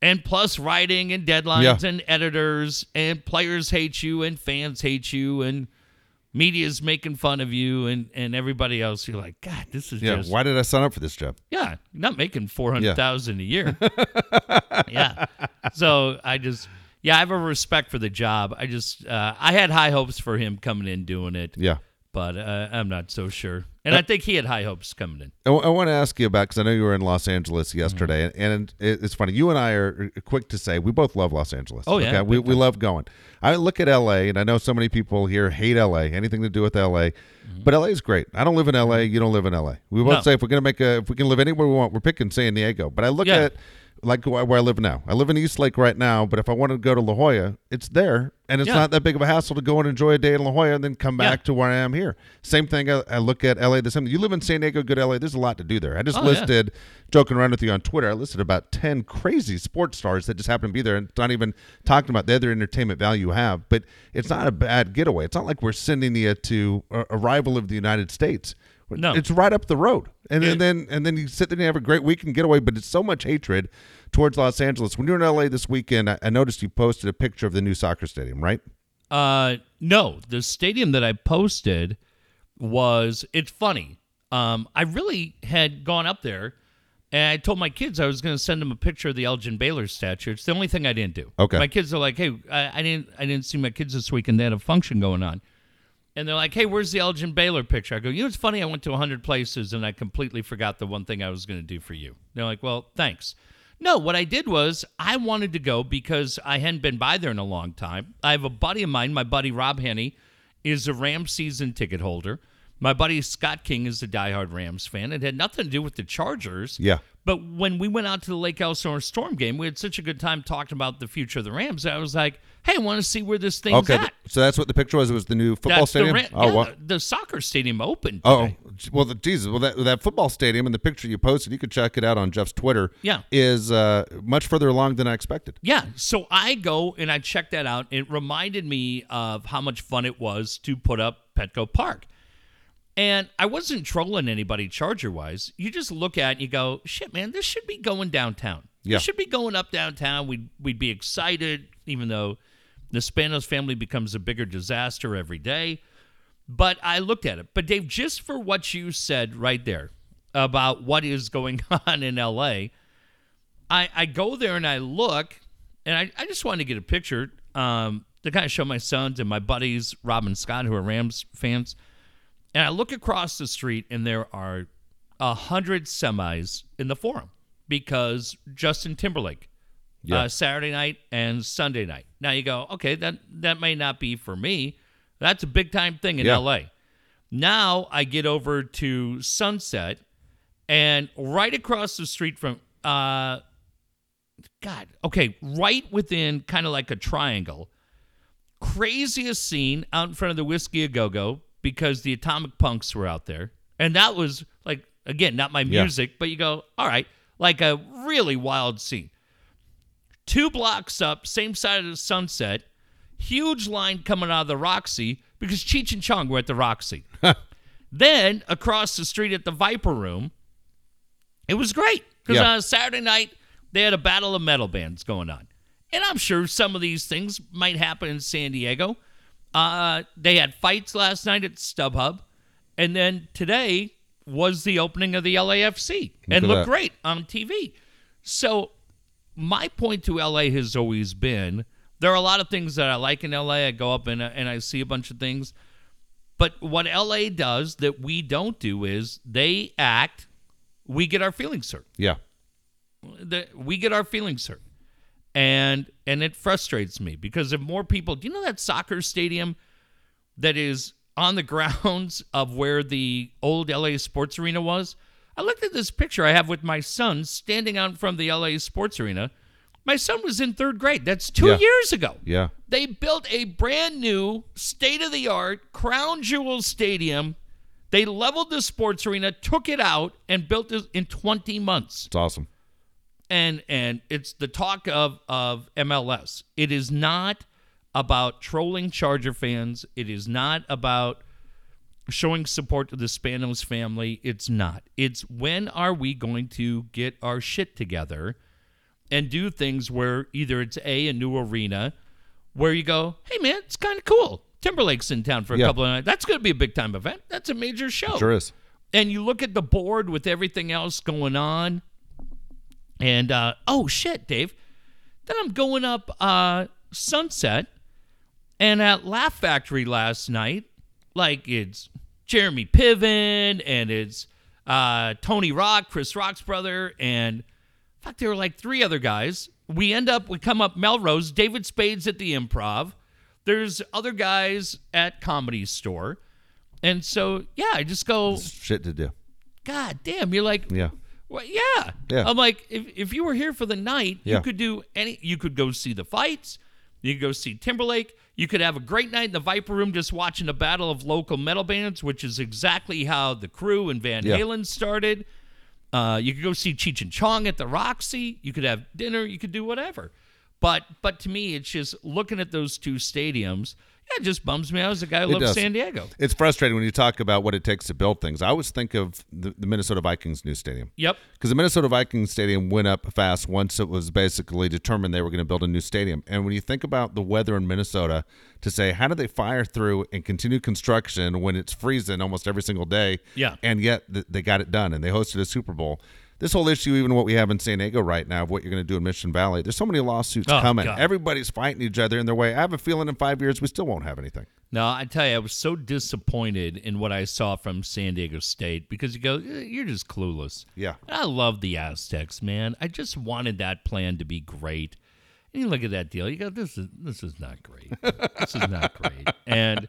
and plus writing and deadlines Yeah. and editors and players hate you and fans hate you and media's making fun of you and, and everybody else. You're like, God, this is Yeah. just Why did I sign up for this job? yeah, you're not making four hundred thousand a year. yeah, so I just yeah, I have a respect for the job. I just uh, I had high hopes for him coming in doing it, Yeah. but uh, I'm not so sure. And I think he had high hopes coming in. I, want to ask you about because I know you were in Los Angeles yesterday, Mm-hmm. and, and it, it's funny. You and I are quick to say we both love Los Angeles. Oh, yeah, okay? we we love going. I look at L.A. and I know so many people here hate L.A. Anything to do with L.A. But L.A. is great. I don't live in L.A. You don't live in L.A. We both Mm-hmm. No. say if we're gonna make a if we can live anywhere we want, we're picking San Diego. But I look Yeah. at like where I live now. I live in East Lake right now, but if I want to go to La Jolla, it's there, and it's Yeah. not that big of a hassle to go and enjoy a day in La Jolla and then come Yeah. back to where I am here. Same thing. I, I look at LA the same. You live in San Diego, good LA. There's a lot to do there. I just Oh, yeah. listed, joking around with you on Twitter. I listed about ten crazy sports stars that just happen to be there, and it's not even talking about the other entertainment value you have. But it's not a bad getaway. It's not like we're sending you to a, a rival of the United States. No. it's right up the road, and, Yeah. and then and then you sit there and have a great weekend getaway. But it's so much hatred towards Los Angeles. When you were in LA this weekend, I, I noticed you posted a picture of the new soccer stadium, right? Uh, no, the stadium that I posted was it's funny. Um, I really had gone up there, and I told my kids I was going to send them a picture of the Elgin Baylor statue. It's the only thing I didn't do. Okay. My kids are like, "Hey, I, I didn't, I didn't see my kids this weekend. They had a function going on." And they're like, "Hey, where's the Elgin Baylor picture?" I go, "You know, it's funny. I went to hundred places and I completely forgot the one thing I was going to do for you." They're like, "Well, thanks." No, what I did was I wanted to go because I hadn't been by there in a long time. I have a buddy of mine, my buddy Rob Henney, is a Rams season ticket holder. My buddy Scott King is a diehard Rams fan. It had nothing to do with the Chargers. Yeah. But when we went out to the Lake Elsinore Storm game, we had such a good time talking about the future of the Rams. I was like, "Hey, I want to see where this thing's Okay, at." so that's what the picture was. It was the new football That's stadium. The, Ram- oh, yeah, wow. the, the soccer stadium opened. Oh, well, the, Jesus. Well, that, that football stadium and the picture you posted, you could check it out on Jeff's Twitter. Yeah. is uh, much further along than I expected. Yeah, so I go and I check that out. It reminded me of how much fun it was to put up Petco Park. And I wasn't trolling anybody Charger wise. You just look at it and you go, shit, man, this should be going downtown. Yeah. This should be going up downtown. We'd, we'd be excited, even though the Spanos family becomes a bigger disaster every day. But I looked at it. But Dave, just for what you said right there about what is going on in LA, I, I go there and I look, and I, I just wanted to get a picture um, to kind of show my sons and my buddies, Rob and Scott, who are Rams fans. And I look across the street, and there are a hundred semis in the forum because Justin Timberlake, Yeah. uh, Saturday night and Sunday night. Now you go, okay, that that may not be for me. That's a big time thing in Yeah. LA. Now I get over to Sunset, and right across the street from uh, God, okay, right within kind of like a triangle. Craziest scene out in front of the Whiskey A Go Go because the Atomic Punks were out there. And that was like, again, not my Yeah. music, but you go, all right, like a really wild scene. Two blocks up, same side of the sunset, huge line coming out of the Roxy because Cheech and Chong were at the Roxy. then across the street at the Viper Room, it was great because Yeah. on a Saturday night they had a battle of metal bands going on, and I'm sure some of these things might happen in San Diego. Uh, they had fights last night at StubHub, and then today was the opening of the LAFC and at looked that. great on TV. So my point to LA has always been there are a lot of things that I like in LA. I go up and, and I see a bunch of things. But what LA does that we don't do is they act, we get our feelings hurt. Yeah, The, we get our feelings hurt. And and it frustrates me because if more people, do you know that soccer stadium that is on the grounds of where the old LA Sports Arena was? I looked at this picture I have with my son standing out from the LA Sports Arena. My son was in third grade. That's two Yeah. years ago. Yeah. They built a brand new, state of the art, crown jewel stadium. They leveled the sports arena, took it out, and built it in 20 months. It's awesome. And and it's the talk of of MLS. It is not about trolling Charger fans. It is not about showing support to the Spanos family. It's not. It's when are we going to get our shit together and do things where either it's a a new arena where you go, hey man, it's kind of cool. Timberlake's in town for a Yeah. couple of nights. That's going to be a big time event. That's a major show Sure is. and you look at the board with everything else going on and uh, oh shit dave then i'm going up uh, sunset and at laugh factory last night like it's jeremy piven and it's uh, tony rock chris rock's brother and fuck there were like three other guys we end up we come up melrose david spades at the improv there's other guys at comedy store and so yeah i just go Shit to do. God damn, you're like, Yeah. Well, yeah. Yeah. I'm like, if, if you were here for the night, Yeah. you could do any, you could go see the fights, you could go see Timberlake, you could have a great night in the Viper Room just watching a battle of local metal bands, which is exactly how the crew and Van Yeah. Halen started. Uh, you could go see Cheech and Chong at the Roxy. You could have dinner. You could do whatever. But but to me, it's just looking at those two stadiums. Yeah, it just bums me out as a guy who It loves does. San Diego. It's frustrating when you talk about what it takes to build things. I always think of the, the Minnesota Vikings new stadium. Yep. Because the Minnesota Vikings stadium went up fast once it was basically determined they were going to build a new stadium. And when you think about the weather in Minnesota, to say how do they fire through and continue construction when it's freezing almost every single day? Yeah. And yet th- they got it done and they hosted a Super Bowl. This whole issue, even what we have in San Diego right now, of what you're going to do in Mission Valley, there's so many lawsuits Oh, coming. God. Everybody's fighting each other in their way. I have a feeling in five years we still won't have anything. No, I tell you, I was so disappointed in what I saw from San Diego State because you go, "Eh, you're just clueless. Yeah. I love the Aztecs, man. I just wanted that plan to be great. And you look at that deal, you go, this is this is not great. this is not great. And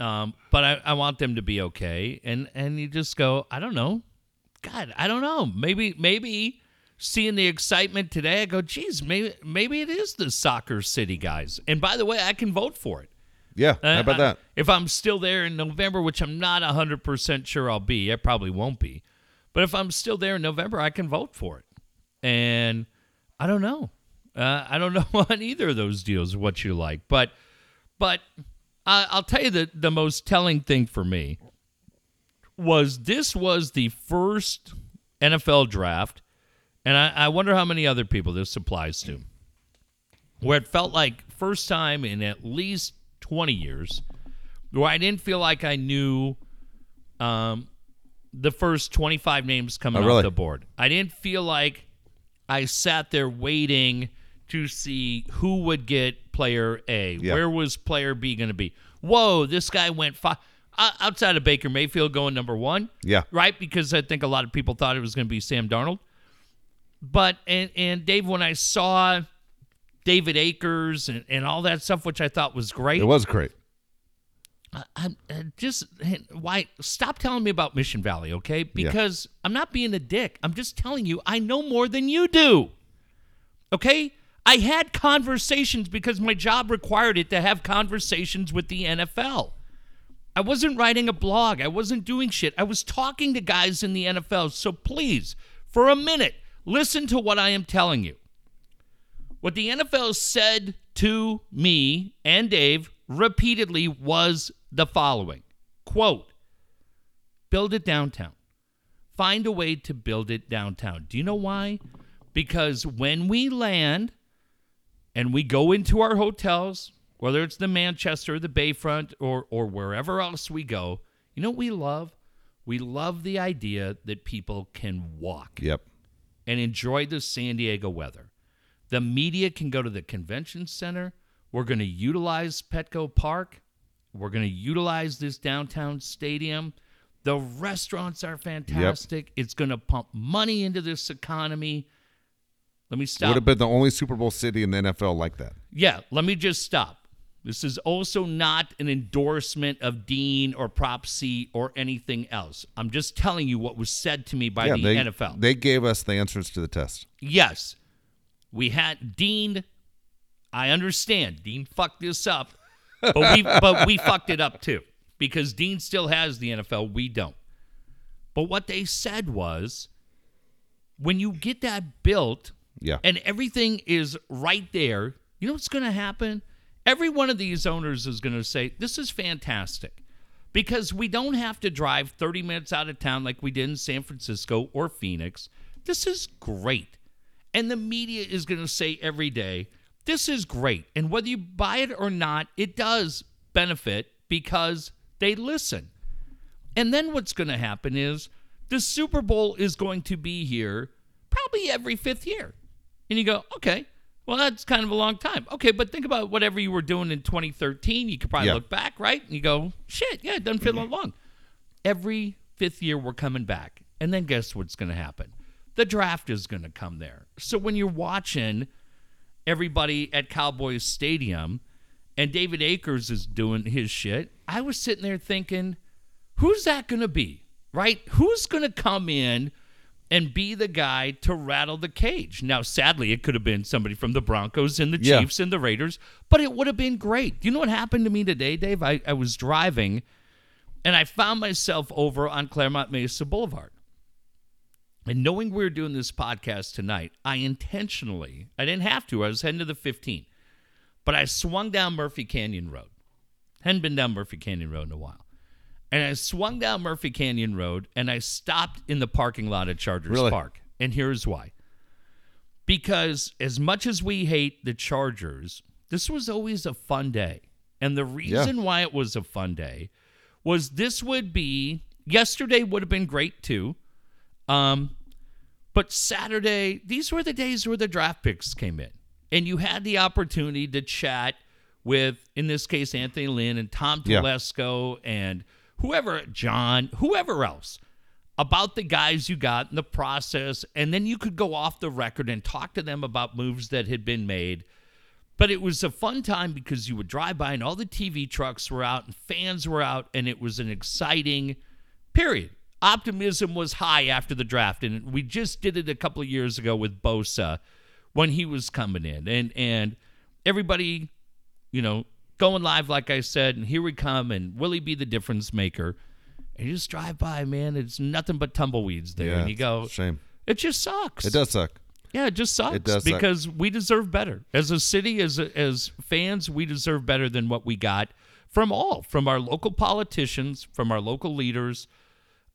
um, but I, I want them to be okay. And and you just go, I don't know. God, I don't know. Maybe maybe seeing the excitement today, I go, geez, maybe maybe it is the soccer city guys. And by the way, I can vote for it. Yeah. How Uh, about I- that? If I'm still there in November, which I'm not 100% sure I'll be, I probably won't be. But if I'm still there in November, I can vote for it. And I don't know. Uh, I don't know on either of those deals what you like. But but I I'll tell you the, the most telling thing for me was this was the first NFL draft, and I, I wonder how many other people this applies to where it felt like first time in at least 20 years where I didn't feel like I knew um, the first 25 names coming Oh, really? off the board. I didn't feel like I sat there waiting to see who would get player A. Yeah. Where was player B going to be? Whoa, this guy went five. Outside of Baker Mayfield going number one, Yeah. right? Because I think a lot of people thought it was going to be Sam Darnold. But and and Dave, when I saw David Akers and, and all that stuff, which I thought was great, It was great. I, I'm I just why stop telling me about Mission Valley, okay? Because I'm not being a dick. I'm just telling you I know more than you do. Okay? I had conversations because my job required it to have conversations with the NFL. I wasn't writing a blog. I wasn't doing shit. I was talking to guys in the NFL. So please, for a minute, listen to what I am telling you. What the NFL said to me and Dave repeatedly was the following quote, build it downtown. Find a way to build it downtown. Do you know why? Because when we land and we go into our hotels, whether it's the Manchester, or the Bayfront, or or wherever else we go, you know what we love? We love the idea that people can walk Yep. and enjoy the San Diego weather. The media can go to the convention center. We're going to utilize Petco Park. We're going to utilize this downtown stadium. The restaurants are fantastic. It's going to pump money into this economy. Let me stop. Would have been the only Super Bowl city in the NFL like that. Yeah, let me just stop. This is also not an endorsement of Dean or Prop C or anything else. I'm just telling you what was said to me by the they, NFL. They gave us the answers to the test. yes, we had Dean. I understand Dean fucked this up, but we but we fucked it up too because Dean still has the NFL. We don't. But what they said was, when you get that built, Yeah. and everything is right there, you know what's going to happen? Every one of these owners is going to say, This is fantastic because we don't have to drive 30 minutes out of town like we did in San Francisco or Phoenix. This is great. And the media is going to say every day, This is great. And whether you buy it or not, it does benefit because they listen. And then what's going to happen is the Super Bowl is going to be here probably every fifth year. And you go, okay, well, that's kind of a long time. Okay, but think about whatever you were doing in 2013. You could probably Yeah. look back, right? And you go, shit, yeah, it doesn't feel that mm-hmm. long. Every fifth year, we're coming back. And then guess what's going to happen? The draft is going to come there. So when you're watching everybody at Cowboys Stadium and David Akers is doing his shit, I was sitting there thinking, who's that going to be? Right? Who's going to come in and be the guy to rattle the cage? Now, sadly, it could have been somebody from the Broncos and the Yeah. Chiefs and the Raiders, but it would have been great. Do you know what happened to me today, Dave? I, I was driving and I found myself over on Clairemont Mesa Boulevard. And knowing we were doing this podcast tonight, I intentionally, I didn't have to, I was heading to the 15, but I swung down Murphy Canyon Road. Hadn't been down Murphy Canyon Road in a while. And I swung down Murphy Canyon Road and I stopped in the parking lot at Chargers Really? Park. And here's why. Because as much as we hate the Chargers, this was always a fun day. And the reason why it was a fun day was this would be yesterday would have been great too. Um, but Saturday, these were the days where the draft picks came in. And you had the opportunity to chat with, in this case, Anthony Lynn and Tom Yeah. Telesco and whoever, John, whoever else, about the guys you got in the process. And then you could go off the record and talk to them about moves that had been made. But it was a fun time because you would drive by and all the TV trucks were out and fans were out, and it was an exciting period. Optimism was high after the draft, and we just did it a couple of years ago with Bosa when he was coming in, and and everybody, you know, going live like I said, and here we come, and will he be the difference maker? And you just drive by, man. It's nothing but tumbleweeds there, Yeah, and you go, shame. it just sucks. It does suck. Yeah, it just sucks It does suck. because we deserve better. As a city, as as fans, we deserve better than what we got from all, from our local politicians, from our local leaders,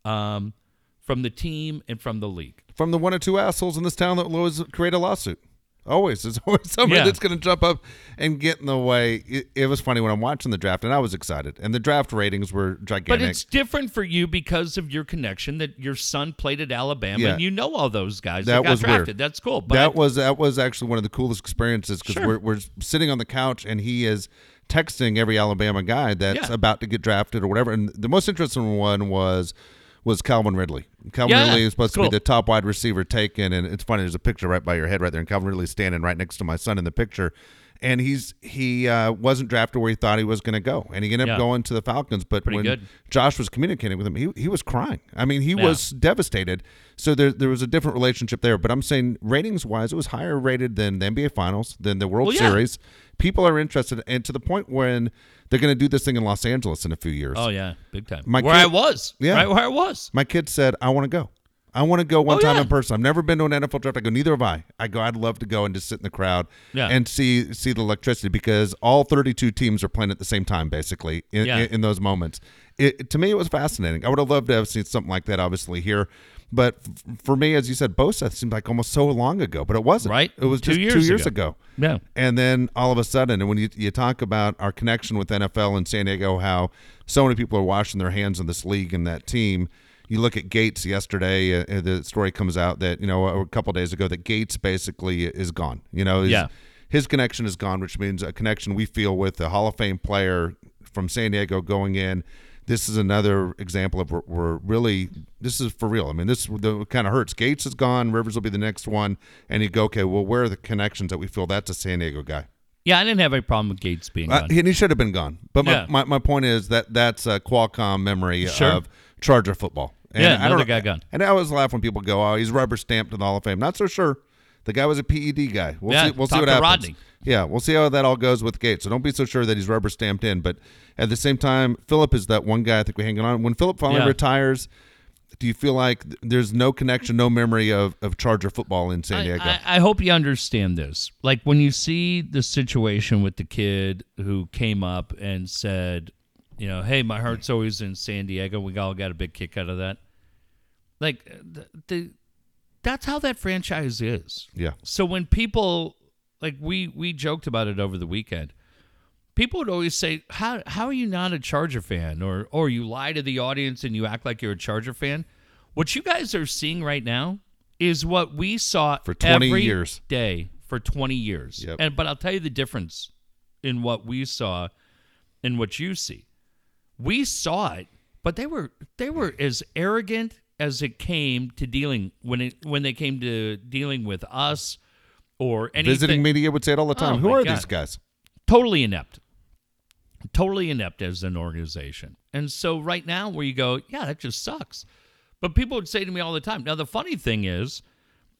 um, from the team, and from the league. From the one or two assholes in this town that will always create a lawsuit. Always. There's always somebody Yeah. that's going to jump up and get in the way. It, it was funny when I'm watching the draft, and I was excited. And the draft ratings were gigantic. But it's different for you because of your connection that your son played at Alabama, Yeah. and you know all those guys That that, got was weird. drafted. That's cool. But that was that was actually one of the coolest experiences because Sure. we're, we're sitting on the couch and he is texting every Alabama guy that's Yeah. about to get drafted or whatever. And the most interesting one was was Calvin Ridley. Calvin Yeah, Ridley is supposed to be the top wide receiver taken, and it's funny. There's a picture right by your head right there, and Calvin Ridley's standing right next to my son in the picture. And he's he uh, wasn't drafted where he thought he was going to go, and he ended up going to the Falcons. But Pretty when good. Josh was communicating with him, he he was crying. I mean, he Yeah. was devastated. So there there was a different relationship there. But I'm saying ratings wise, it was higher rated than the NBA Finals, than the World Well, yeah. Series. People are interested, and to the point when they're going to do this thing in Los Angeles in a few years. oh yeah, big time. My where kid- I was, Yeah. right where I was. My kid said, "I want to go. I want to go one Oh, time yeah. in person. I've never been to an NFL draft. I go, neither have I. I go, I'd love to go and just sit in the crowd Yeah. and see see the electricity because all 32 teams are playing at the same time, basically in, Yeah. in, in those moments. It, to me, it was fascinating. I would have loved to have seen something like that, obviously here. But f- for me, as you said, Bosa seemed like almost so long ago, but it wasn't. Right. It was Two just years two years ago. ago. Yeah. And then all of a sudden, and when you, you talk about our connection with NFL in San Diego, how so many people are washing their hands in this league and that team. You look at Gates yesterday. Uh, uh, the story comes out that you know a couple days ago that Gates basically is gone. You know, his, Yeah. his connection is gone, which means a connection we feel with a Hall of Fame player from San Diego going in. This is another example of we're, we're really this is for real. I mean, this the, kind of hurts. Gates is gone. Rivers will be the next one, and you go, okay, well, where are the connections that we feel that's a San Diego guy? Yeah, I didn't have a problem with Gates being Uh, gone. he, and he should have been gone. But my, Yeah. my, my point is that that's a Qualcomm memory Sure. of Charger football. And Yeah, I don't another guy gone. And I always laugh when people go, "Oh, he's rubber stamped in the Hall of Fame." Not so sure. The guy was a PED guy. We'll Yeah, see. We'll see what happens. Rodney. Yeah, we'll see how that all goes with Gates. So don't be so sure that he's rubber stamped in. But at the same time, Philip is that one guy I think we're hanging on. When Philip finally Yeah. retires, do you feel like there's no connection, no memory of, of Charger football in San I, Diego? I, I hope you understand this. Like when you see the situation with the kid who came up and said, you know, hey, my heart's always in San Diego. We all got a big kick out of that. Like the, the that's how that franchise is. yeah, So when people like we we joked about it over the weekend. People would always say, "How how are you not a Charger fan?" or or you lie to the audience and you act like you're a Charger fan. What you guys are seeing right now is what we saw For 20 every years. day for 20 years. Yep. And but I'll tell you the difference in what we saw and what you see. We saw it, but they were they were as arrogant as it came to dealing when it when they came to dealing with us or anything visiting media would say it all the time. Oh, Who are God. these guys? totally inept. Totally inept as an organization. And so right now where you go, yeah, that just sucks. But people would say to me all the time. Now the funny thing is,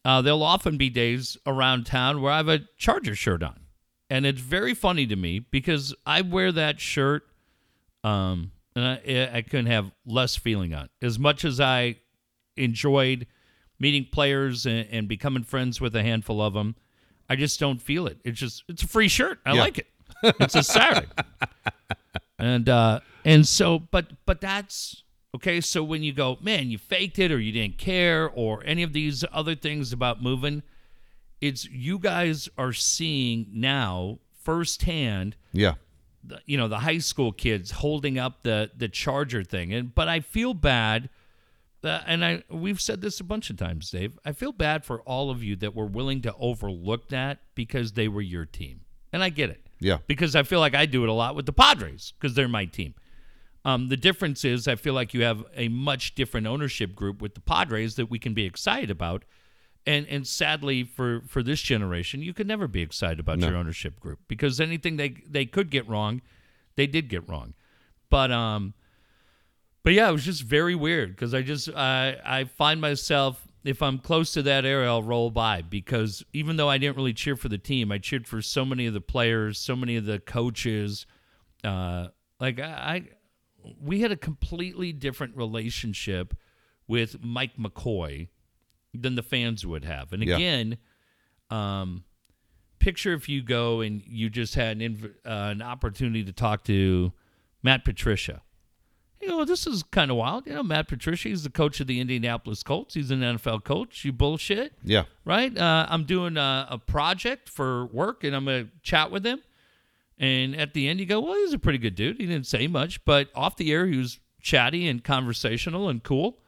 uh, there'll often be days around town where I have a Charger shirt on. And it's very funny to me because I wear that shirt um, and I, I couldn't have less feeling on. As much as I enjoyed meeting players and, and becoming friends with a handful of them, I just don't feel it. It's just it's a free shirt. I Yeah. like it. It's a Saturday, and uh, and so but but that's okay. So when you go, man, you faked it, or you didn't care, or any of these other things about moving, it's you guys are seeing now firsthand Yeah, the, you know the high school kids holding up the the charger thing. And but i feel bad uh, and i we've said this a bunch of times dave. I feel bad for all of you that were willing to overlook that because they were your team. And i get it. Yeah, because i feel like i do it a lot with the padres because they're my team. Um, the difference is i feel like you have a much different ownership group with the padres that we can be excited about and and sadly for for this generation you could never be excited about No. your ownership group because anything they they could get wrong they did get wrong but um but yeah it was just very weird because i just i i find myself if i'm close to that area i'll roll by because even though i didn't really cheer for the team i cheered for so many of the players so many of the coaches uh like i, I we had a completely different relationship with mike mccoy than the fans would have. And Yeah. again, um, picture if you go and you just had an, inv- uh, an opportunity to talk to Matt Patricia. You know, this is kind of wild. You know, Matt Patricia, he's the coach of the Indianapolis Colts. He's an NFL coach. You bullshit, yeah, right? Uh, I'm doing a, a project for work and I'm going to chat with him. And at the end, you go, well, he's a pretty good dude. He didn't say much, but off the air, he was chatty and conversational and cool.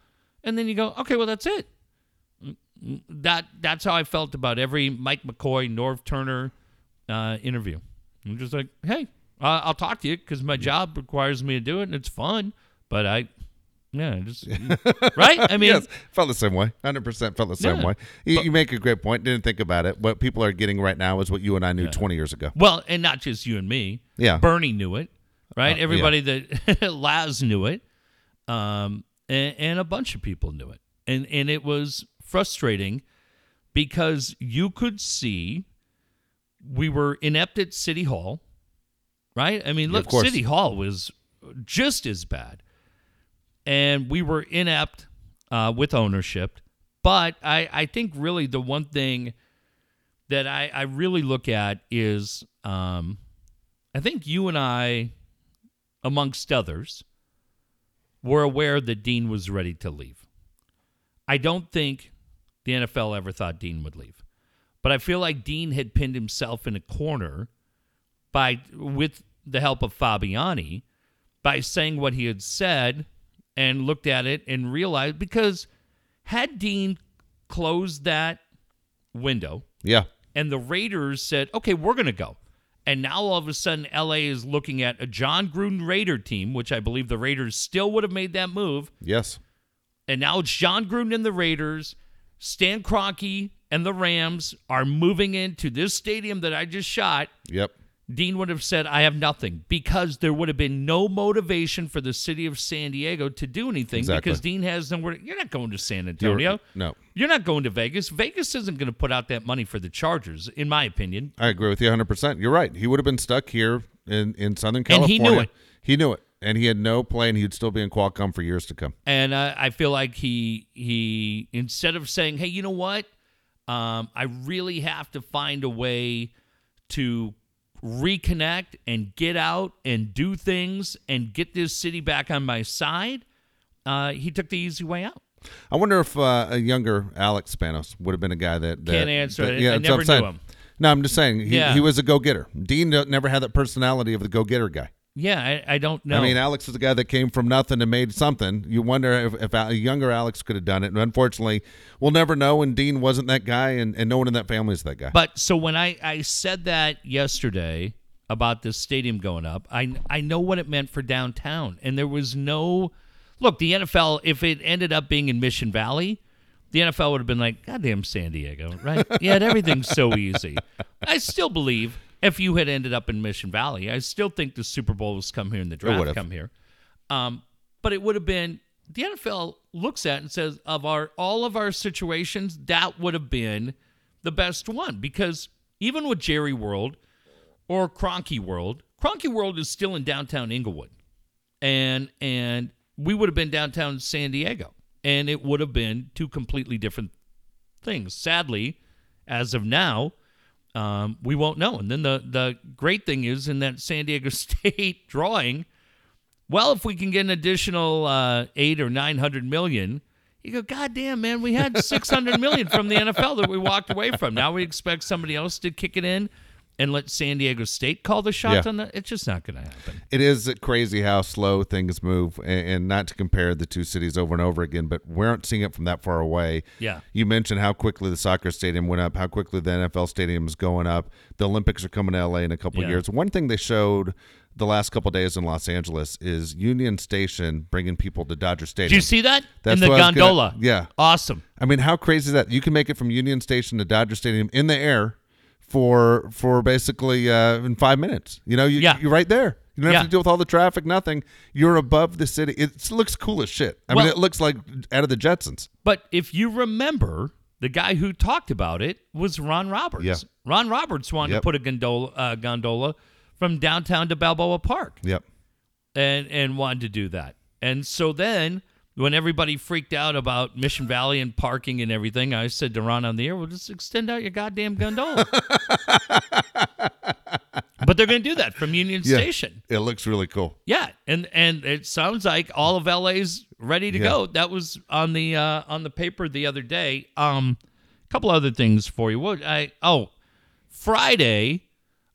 And then you go, okay, well, that's it that that's how I felt about every Mike McCoy, Norv Turner uh, interview. I'm just like, hey, uh, I'll talk to you because my job requires me to do it and it's fun. But I, yeah, just right. I mean, yes, felt the same way. Hundred percent felt the same Yeah. way. You, you make a great point. Didn't think about it. What people are getting right now is what you and I knew twenty years ago. well, and not just you and me. Yeah. Bernie knew it, right? Uh, yeah. Everybody that Laz knew it, um, and, and a bunch of people knew it, and and it was frustrating because you could see we were inept at City Hall, right? I mean, Yeah, look, course. City Hall was just as bad, and we were inept uh, with ownership. But I, I think really the one thing that I, I really look at is um, I think you and I, amongst others, were aware that Dean was ready to leave. I don't think the NFL ever thought Dean would leave. But I feel like Dean had pinned himself in a corner by with the help of Fabiani by saying what he had said and looked at it and realized because had Dean closed that window Yeah, and the Raiders said, "Okay, we're going to go." And now all of a sudden LA is looking at a Jon Gruden Raider team, which I believe the Raiders still would have made that move. yes, And now it's Jon Gruden and the Raiders. Stan Kroenke and the Rams are moving into this stadium that I just shot. yep. Dean would have said, I have nothing because there would have been no motivation for the city of San Diego to do anything Exactly. because Dean has nowhere. You're not going to San You're- Antonio. No, You're not going to Vegas. Vegas isn't going to put out that money for the Chargers, in my opinion. I agree with you 100. percent You're right. He would have been stuck here in in Southern And California. he knew it. He knew it, and he had no plan. He'd still be in Qualcomm for years to come. And uh, I feel like he he instead of saying, "Hey, you know what? Um, I really have to find a way to reconnect and get out and do things and get this city back on my side," uh, he took the easy way out. I wonder if uh, a younger Alex Spanos would have been a guy that, that Can't answer that- it. Yeah, I'm never knew him. No, I'm just saying he, Yeah. he was a go getter. Dean never had that personality of the go getter guy. Yeah, I, I don't know. I mean, Alex is a guy that came from nothing and made something. You wonder if, if a younger Alex could have done it. And unfortunately, we'll never know. And Dean wasn't that guy, and, and no one in that family is that guy. But so when I, I said that yesterday about this stadium going up, I I know what it meant for downtown, and there was no look. The NFL, if it ended up being in Mission Valley, the NFL would have been like, "Goddamn San Diego, right? yeah, everything's so easy." I still believe if you had ended up in Mission Valley, I still think the Super Bowl was come here and the draft come here. Um, but it would have been the NFL looks at and says of our all of our situations, that would have been the best one because even with Jerry World or Kroenke World, Kroenke World is still in downtown Inglewood, and and we would have been downtown San Diego, and it would have been two completely different things. Sadly, as of now, um, we won't know. And then the the great thing is in that San Diego State drawing, well, if we can get an additional uh, eight or nine hundred million, you go, God damn, man, we had six hundred million from the NFL that we walked away from. Now we expect somebody else to kick it in and let San Diego State call the shots Yeah. on that. It's just not going to happen. it is crazy how slow things move, and, and not to compare the two cities over and over again, but we aren't seeing it from that far away. Yeah. You mentioned how quickly the soccer stadium went up, how quickly the NFL stadium is going up. The Olympics are coming to LA in a couple Yeah. years. One thing they showed the last couple days in Los Angeles is Union Station bringing people to Dodger Stadium. Did you see that That's in the was gonna- gondola? yeah. awesome. I mean, how crazy is that? You can make it from Union Station to Dodger Stadium in the air for for basically uh, in five minutes. You know, you, Yeah. you're right there. You don't have to deal with all the traffic, nothing. You're above the city. It looks cool as shit. I mean, it looks like out of the Jetsons. But if you remember, the guy who talked about it was Ron Roberts. Yeah. Ron Roberts wanted Yep. to put a gondola, uh, gondola from downtown to Balboa Park. Yep. and and wanted to do that. And so then when everybody freaked out about Mission Valley and parking and everything, I said to Ron on the air, "Well, just extend out your goddamn gondola." but they're going to do that from Union Yeah. Station. It looks really cool. Yeah, and and it sounds like all of LA's ready to Yeah. go. That was on the uh, on the paper the other day. Um, a couple other things for you. What I oh, Friday,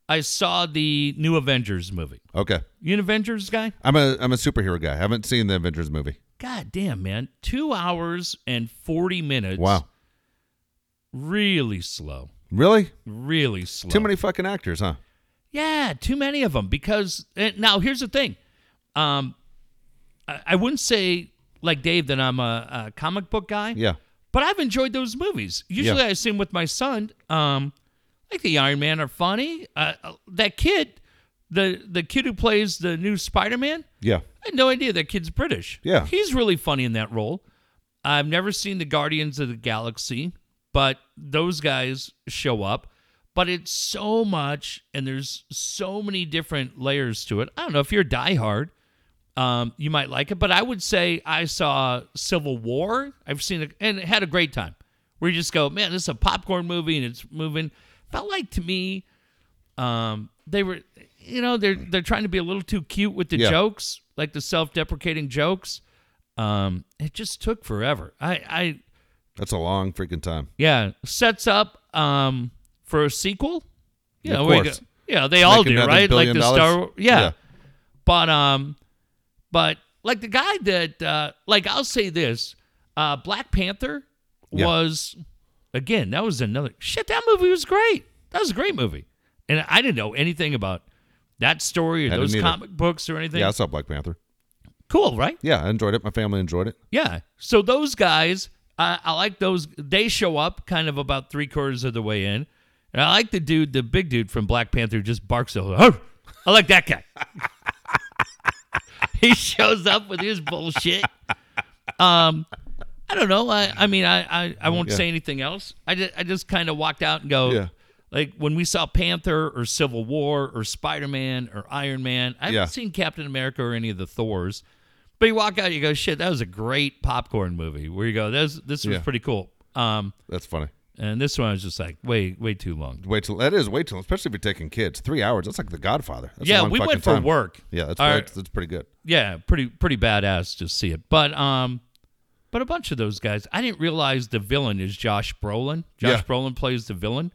I saw the new Avengers movie. Okay. You an Avengers guy? I'm a I'm a superhero guy. I haven't seen the Avengers movie. God damn, man. Two hours and 40 minutes. Wow. Really slow. Really? Really slow. Too many fucking actors, huh? Yeah, too many of them. Because now here's the thing. Um, I, I wouldn't say, like Dave, that I'm a, a comic book guy. Yeah. But I've enjoyed those movies. Usually I see them with my son. Um, like the Iron Man are funny. Uh, uh, that kid, the the kid who plays the new Spider Man, Yeah. I had no idea that kid's British. Yeah. He's really funny in that role. I've never seen the Guardians of the Galaxy, but those guys show up. But it's so much, and there's so many different layers to it. I don't know if you're diehard, um, you might like it, but I would say I saw Civil War. I've seen it and had a great time. Where you just go, man, this is a popcorn movie and it's moving. Felt like to me, um, they were, you know, they're they're trying to be a little too cute with the Yeah. jokes, like the self-deprecating jokes. Um, it just took forever. I, I, That's a long freaking time. yeah, sets up um for a sequel. You Of know, we course. yeah, they all do, right? Like the dollars? Star, yeah. Yeah. But um, but like the guy that uh, like I'll say this, uh, Black Panther Yeah. was again that was another shit. That movie was great. That was a great movie, and I didn't know anything about that story or I those didn't either. comic books or anything. Yeah, I saw Black Panther. Cool, right? Yeah, I enjoyed it. My family enjoyed it. Yeah. So those guys, I, I like those. They show up kind of about three quarters of the way in, And I like the dude, the big dude from Black Panther, who just barks so. "Arr!" I like that guy. he shows up with his bullshit. Um, I don't know. I, I mean, I, I, I won't Yeah. say anything else. I just, I just kind of walked out and go, Yeah. Like when we saw Panther or Civil War or Spider Man or Iron Man. I haven't Yeah. seen Captain America or any of the Thors. But you walk out, you go, shit, that was a great popcorn movie. Where you go, this, this was Yeah. pretty cool. Um, That's funny. and this one was just like way, way too long. Wait till that is way too long, especially if you're taking kids. Three hours. That's like The Godfather. That's yeah, we went for time. work. Yeah, that's, Our- that's that's pretty good. yeah, pretty pretty badass to see it. But um, but a bunch of those guys, I didn't realize the villain is Josh Brolin. Josh Yeah. Brolin plays the villain,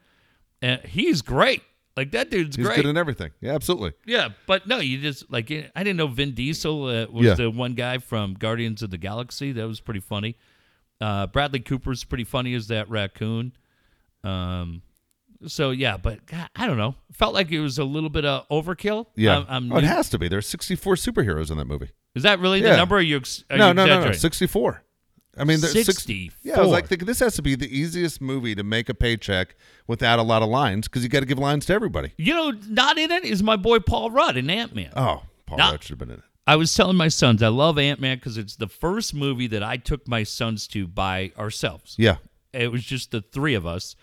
and he's great. Like that dude's He's great. good in everything. Yeah, absolutely. yeah, but no, you just like I didn't know Vin Diesel uh, was Yeah. the one guy from Guardians of the Galaxy. That was pretty funny. Uh, Bradley Cooper's pretty funny as that raccoon. Um, so yeah, but God, I don't know. Felt like it was a little bit of overkill. Yeah, I'm, I'm oh, it has to be. There's 64 superheroes in that movie. Is that really the number? Are you, ex- are no, you no, no, no, exaggerating? 64. I mean, there's six- 64. Yeah, I was like, this has to be the easiest movie to make a paycheck without a lot of lines because you got to give lines to everybody. You know, not in it is my boy Paul Rudd in Ant Man. Oh, Paul. Rudd should have been in it. I was telling my sons I love Ant Man because it's the first movie that I took my sons to by ourselves. Yeah, It was just the three of us,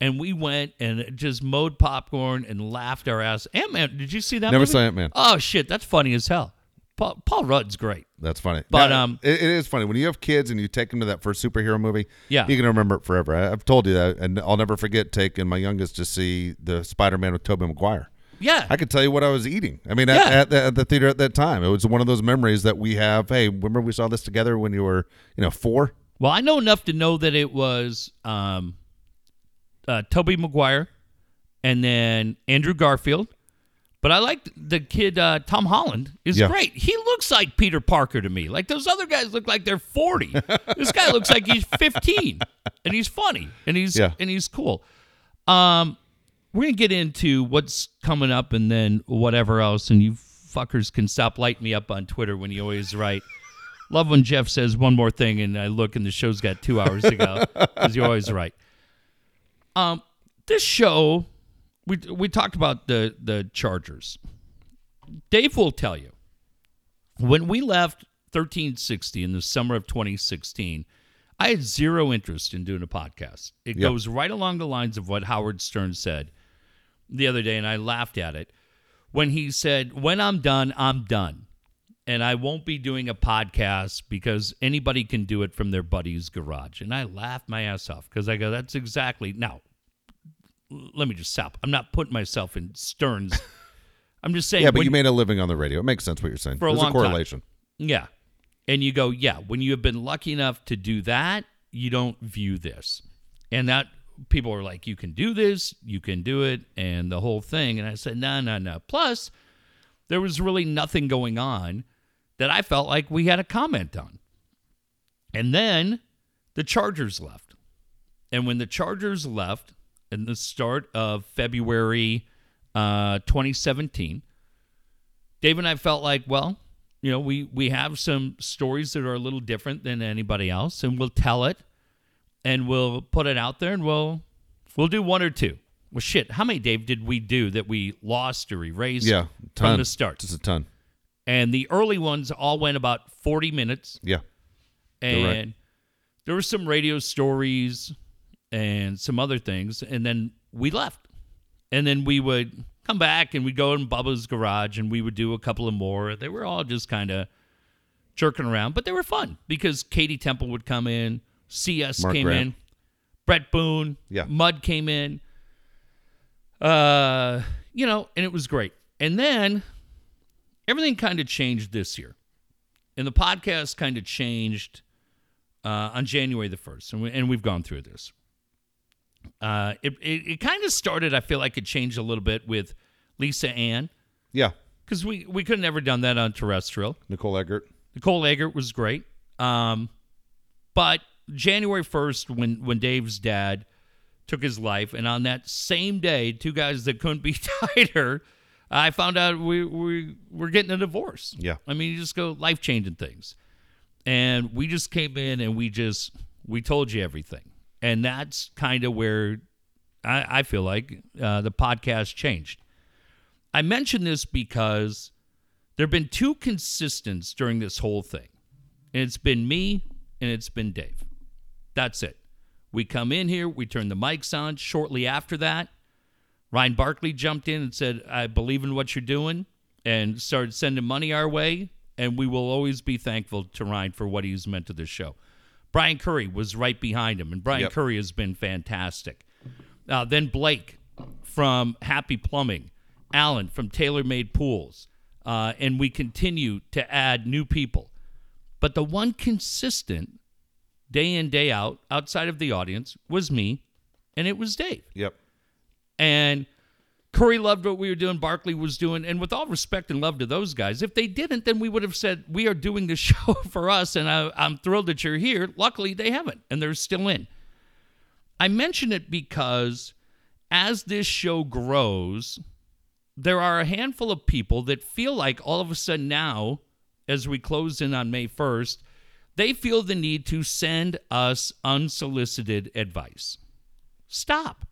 and we went and just mowed popcorn and laughed our ass. Ant Man, did you see that? Never movie? saw Ant-Man. Oh shit, that's funny as hell. Paul, Paul Rudd's great. that's funny. But, Now, um, it, it is funny when you have kids and you take them to that first superhero movie. Yeah. you can remember it forever. I, I've told you that, and I'll never forget taking my youngest to see the Spider-Man with Tobey Maguire. Yeah, I could tell you what I was eating. I mean, at, Yeah. at, the, at the theater at that time, it was one of those memories that we have. Hey, remember we saw this together when you were, you know, four? Well, I know enough to know that it was um, uh, Tobey Maguire and then Andrew Garfield. But I like the kid uh, Tom Holland is Yeah. great. He looks like Peter Parker to me. Like those other guys look like they're forty. this guy looks like he's fifteen, and he's funny and he's Yeah. and he's cool. Um, we're gonna get into what's coming up and then whatever else, and you fuckers can stop lighting me up on Twitter when you always write. Love when Jeff says one more thing, and I look and the show's got two hours to go because you're always right. Um, this show, we we talked about the the Chargers. Dave will tell you when we left 1360 in the summer of 2016. I had zero interest in doing a podcast. It Yep. goes right along the lines of what Howard Stern said the other day, and I laughed at it when he said, When I'm done, I'm done. And I won't be doing a podcast because anybody can do it from their buddy's garage. And I laughed my ass off because I go, That's exactly. Now, let me just stop. I'm not putting myself in Stern's. I'm just saying. Yeah, but you made a living on the radio. It makes sense what you're saying. For a There's long a time. correlation. yeah. And you go, yeah, when you have been lucky enough to do that, you don't view this. And that people are like, you can do this, you can do it, and the whole thing. And I said, no, no, no. Plus, there was really nothing going on that I felt like we had a comment on. And then the Chargers left. And when the Chargers left in the start of February uh, 2017, Dave and I felt like, well, you know, we we have some stories that are a little different than anybody else, and we'll tell it, and we'll put it out there, and we'll we'll do one or two. Well, shit, how many Dave did we do that we lost or erased Yeah, ton. from the start? Just a ton. And the early ones all went about forty minutes, Yeah. and right. there were some radio stories and some other things, and then we left, and then we would come back and we'd go in Bubba's garage and we would do a couple of more. They were all just kind of jerking around, but they were fun because Katie Temple would come in, CS Mark came Grant. in, Brett Boone, Yeah. Mud came in, uh, you know, and it was great. And then everything kind of changed this year, and the podcast kind of changed uh, on January the first, and, we, and we've gone through this. Uh, it it, it kind of started. I feel like it changed a little bit with Lisa Ann Yeah. because we we could have never done that on terrestrial. Nicole Eggert. Nicole Eggert was great. Um, but January 1st, when, when Dave's dad took his life, and on that same day, two guys that couldn't be tighter, I found out we, we were getting a divorce. Yeah. I mean, you just go life changing things. And we just came in and we just, we told you everything. And that's kind of where I, I feel like uh, the podcast changed. I mention this because there have been two consistents during this whole thing. And it's been me and it's been Dave. That's it. We come in here, we turn the mics on. Shortly after that, Ryan Barkley jumped in and said, I believe in what you're doing, and started sending money our way. And we will always be thankful to Ryan for what he's meant to this show. Brian Curry was right behind him, and Brian Yep. Curry has been fantastic. Uh, then Blake from Happy Plumbing, Alan from TaylorMade Pools, uh, and we continue to add new people. But the one consistent day in, day out, outside of the audience, was me, and it was Dave. Yep. And Curry loved what we were doing, Barkley was doing, and with all respect and love to those guys, if they didn't, then we would have said, We are doing the show for us, and I, I'm thrilled that you're here. Luckily, they haven't, and they're still in. I mention it because as this show grows, there are a handful of people that feel like all of a sudden now, as we close in on May 1st, they feel the need to send us unsolicited advice. Stop.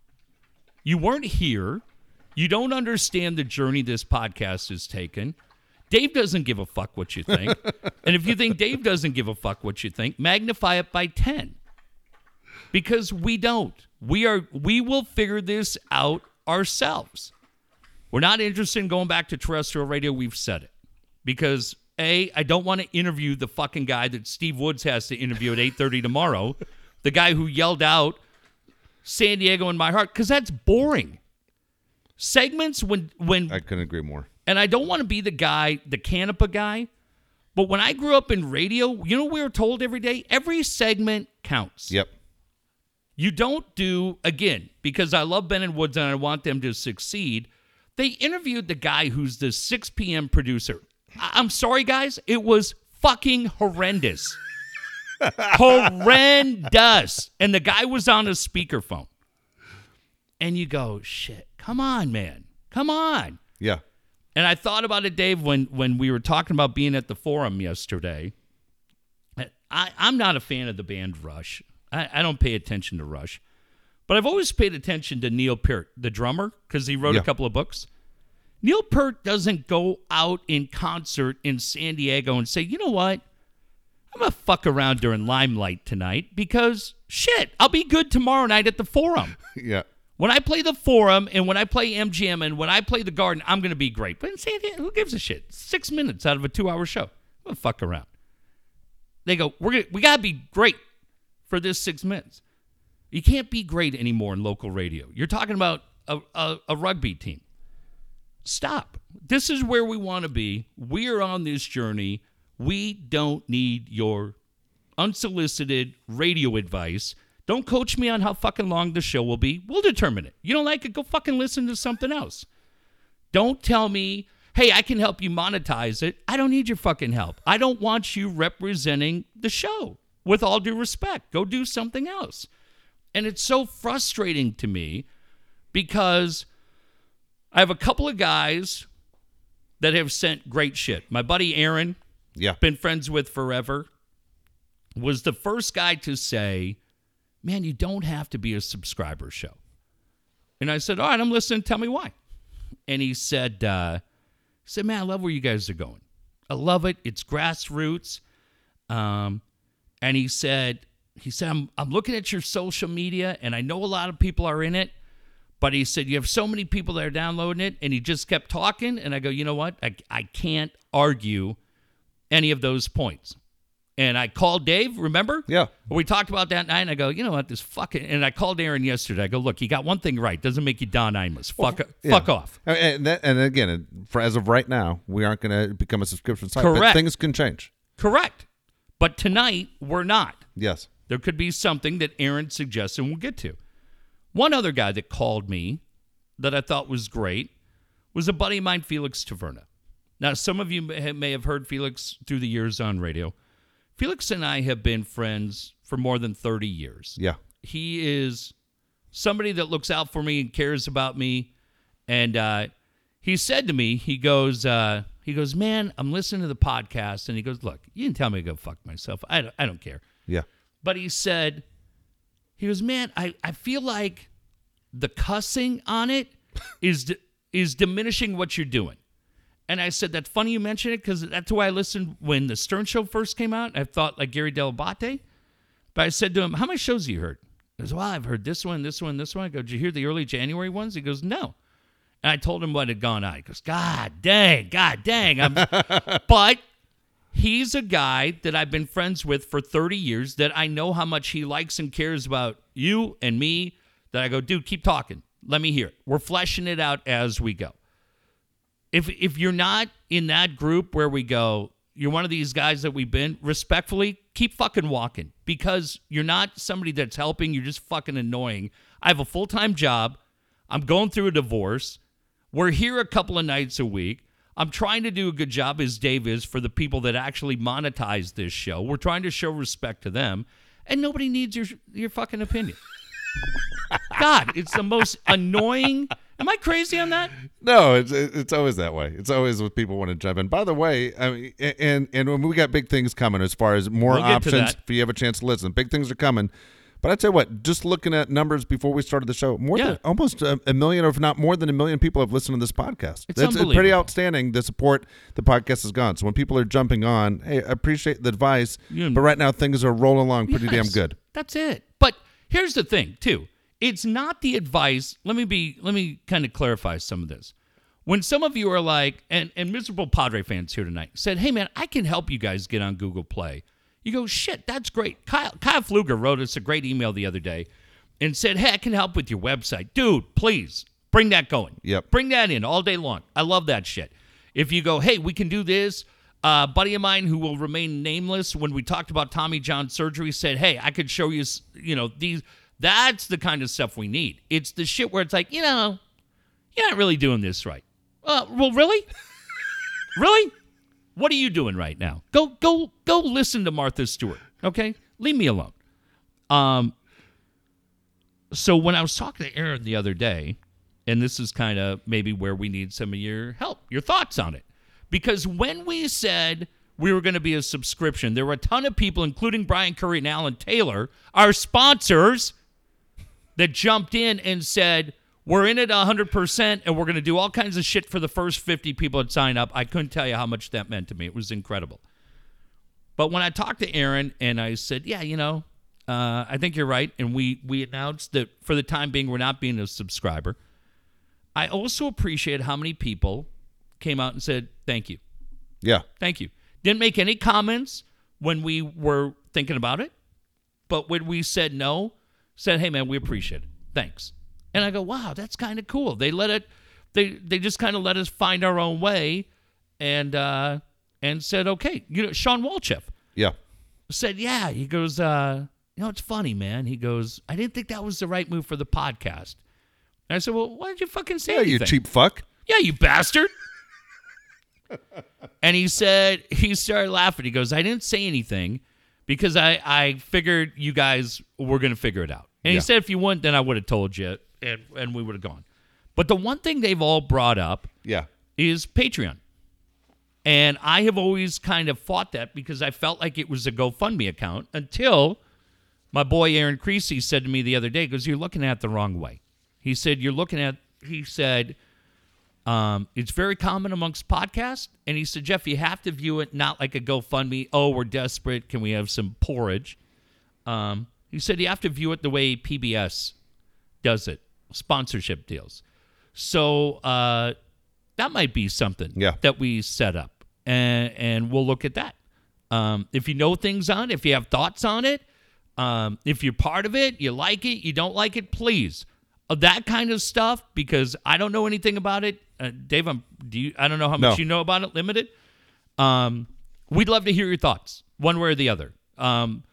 You weren't here. You don't understand the journey this podcast has taken. Dave doesn't give a fuck what you think. and if you think Dave doesn't give a fuck what you think, magnify it by 10 because we don't. We are we will figure this out ourselves. We're not interested in going back to terrestrial radio. We've said it because a I don't want to interview the fucking guy that Steve Woods has to interview at eight thirty tomorrow, the guy who yelled out San Diego in my heart because that's boring. Segments when when I couldn't agree more. and I don't want to be the guy, the Canapa guy, but when I grew up in radio, you know we were told every day? Every segment counts. Yep. You don't do, again, because I love Ben and Woods and I want them to succeed. They interviewed the guy who's the 6 p.m. producer. I- I'm sorry, guys. It was fucking horrendous. horrendous. And the guy was on a speakerphone. And you go, shit, come on, man. Come on. Yeah. And I thought about it, Dave, when when we were talking about being at the forum yesterday. I, I'm not a fan of the band Rush. I, I don't pay attention to Rush. But I've always paid attention to Neil Peart, the drummer, because he wrote Yeah. a couple of books. Neil Peart doesn't go out in concert in San Diego and say, you know what? I'm going to fuck around during Limelight tonight because shit, I'll be good tomorrow night at the forum. Yeah. When I play the Forum and when I play MGM and when I play the Garden, I'm going to be great. But in San Diego, who gives a shit? Six minutes out of a two-hour show. I'm gonna fuck around. They go, we're gonna, we got to be great for this six minutes. You can't be great anymore in local radio. You're talking about a, a, a rugby team. Stop. This is where we want to be. We are on this journey. We don't need your unsolicited radio advice. Don't coach me on how fucking long the show will be. We'll determine it. You don't like it? Go fucking listen to something else. Don't tell me, hey, I can help you monetize it. I don't need your fucking help. I don't want you representing the show. With all due respect, go do something else. And it's so frustrating to me because I have a couple of guys that have sent great shit. My buddy Aaron, Yeah. been friends with forever, was the first guy to say, Man, you don't have to be a subscriber show. And I said, All right, I'm listening. Tell me why. And he said, uh, he said, Man, I love where you guys are going. I love it. It's grassroots. Um, and he said, he said, I'm, I'm looking at your social media and I know a lot of people are in it, but he said, you have so many people that are downloading it. And he just kept talking. And I go, you know what? I, I can't argue any of those points. And I called Dave, remember? Yeah. We talked about that night, and I go, you know what, this fucking. And I called Aaron yesterday. I go, look, you got one thing right. Doesn't make you Don Imus. Fuck, Yeah. fuck off. And- that, and again, for as of right now, we aren't going to become a subscription site. but Correct. things can change. Correct. But tonight, we're not. Yes. There could be something that Aaron suggests, and we'll get to. One other guy that called me that I thought was great was a buddy of mine, Felix Taverna. Now, some of you may have heard Felix through the years on radio. Felix and I have been friends for more than 30 years. Yeah. He is somebody that looks out for me and cares about me. And uh, he said to me, he goes, uh, he goes, man, I'm listening to the podcast, and he goes, look, you didn't tell me to go fuck myself. I don't, I don't care. Yeah. But he said, he goes, man, I, I feel like the cussing on it is is diminishing what you're doing. And I said, that's funny you mention it because that's why I listened when the Stern Show first came out. I thought like Gary Dell'Abate. But I said to him, how many shows have you heard? He goes, well, I've heard this one, this one, this one. I go, did you hear the early January ones? He goes, no. And I told him what had gone on. He goes, God dang, God dang. I'm, but he's a guy that I've been friends with for 30 years that I know how much he likes and cares about you and me. That I go, dude, keep talking. Let me hear it. We're fleshing it out as we go. If if you're not in that group where we go, you're one of these guys that we've been, respectfully, keep fucking walking because you're not somebody that's helping. You're just fucking annoying. I have a full time job. I'm going through a divorce. We're here a couple of nights a week. I'm trying to do a good job, as Dave is, for the people that actually monetize this show. We're trying to show respect to them, and nobody needs your your fucking opinion. God, it's the most annoying. Am I crazy on that? No, it's it's always that way. It's always with people want to jump in. By the way, I mean, and and when we got big things coming as far as more We'll options, if you have a chance to listen, big things are coming. But I tell you what, just looking at numbers before we started the show, more Yeah. than almost a, a million, or if not more than a million, people have listened to this podcast. It's That's pretty outstanding. The support the podcast has gone. So when people are jumping on, hey, I appreciate the advice. You- but right now things are rolling along pretty damn good. That's it. But here's the thing, too. It's not the advice. Let me be. Let me kind of clarify some of this. When some of you are like, and and miserable Padre fans here tonight said, "Hey man, I can help you guys get on Google Play." You go, "Shit, that's great." Kyle Kyle Fluger wrote us a great email the other day, and said, "Hey, I can help with your website, dude. Please bring that going. Yep. bring that in all day long. I love that shit. If you go, hey, we can do this. Uh, a buddy of mine who will remain nameless when we talked about Tommy John surgery said, "Hey, I could show you, you know, these. That's the kind of stuff we need. It's the shit where it's like, you know, you're not really doing this right. Uh, well, really, really, what are you doing right now? Go, go, go. Listen to Martha Stewart. Okay, leave me alone. Um. So when I was talking to Aaron the other day, and this is kind of maybe where we need some of your help, your thoughts on it. Because when we said we were going to be a subscription, there were a ton of people, including Brian Curry and Alan Taylor, our sponsors, that jumped in and said, We're in it 100% and we're going to do all kinds of shit for the first 50 people that sign up. I couldn't tell you how much that meant to me. It was incredible. But when I talked to Aaron and I said, Yeah, you know, uh, I think you're right. And we, we announced that for the time being, we're not being a subscriber. I also appreciate how many people came out and said, Thank you. Yeah. Thank you. Didn't make any comments when we were thinking about it, but when we said no, said, "Hey man, we appreciate it. Thanks." And I go, "Wow, that's kind of cool." They let it they they just kind of let us find our own way and uh and said, "Okay." You know, Sean Walchef Yeah. said, "Yeah." He goes, uh, "You know, it's funny, man." He goes, "I didn't think that was the right move for the podcast." And I said, "Well, why did you fucking say Yeah, you cheap fuck. Yeah, you bastard. and he said, he started laughing. He goes, I didn't say anything because I, I figured you guys were going to figure it out. And Yeah. he said, if you wouldn't, then I would have told you and, and we would have gone. But the one thing they've all brought up Yeah. is Patreon. And I have always kind of fought that because I felt like it was a GoFundMe account until my boy Aaron Creasy said to me the other day, goes, You're looking at it the wrong way. He said, You're looking at, he said, um, it's very common amongst podcasts. And he said, Jeff, you have to view it not like a GoFundMe. Oh, we're desperate. Can we have some porridge? Um, he said, You have to view it the way PBS does it sponsorship deals. So uh, that might be something Yeah. that we set up, and and we'll look at that. Um, if you know things on, it, if you have thoughts on it, um, if you're part of it, you like it, you don't like it, please. Uh, that kind of stuff because I don't know anything about it. Uh, Dave, I'm, do you? I don't know how much No. you know about it. Limited. Um, we'd love to hear your thoughts, one way or the other. Um,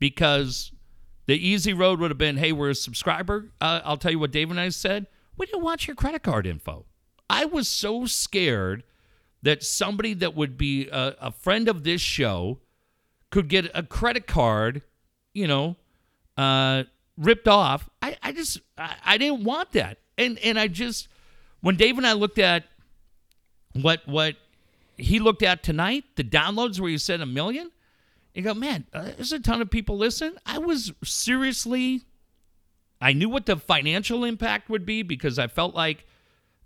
because the easy road would have been, hey, we're a subscriber. Uh, I'll tell you what Dave and I said. We didn't want your credit card info. I was so scared that somebody that would be a, a friend of this show could get a credit card, you know, uh, ripped off. I, I just, I, I didn't want that. And, and I just, when Dave and I looked at what, what he looked at tonight, the downloads where you said a million, you go, man, uh, there's a ton of people listen. I was seriously I knew what the financial impact would be because I felt like.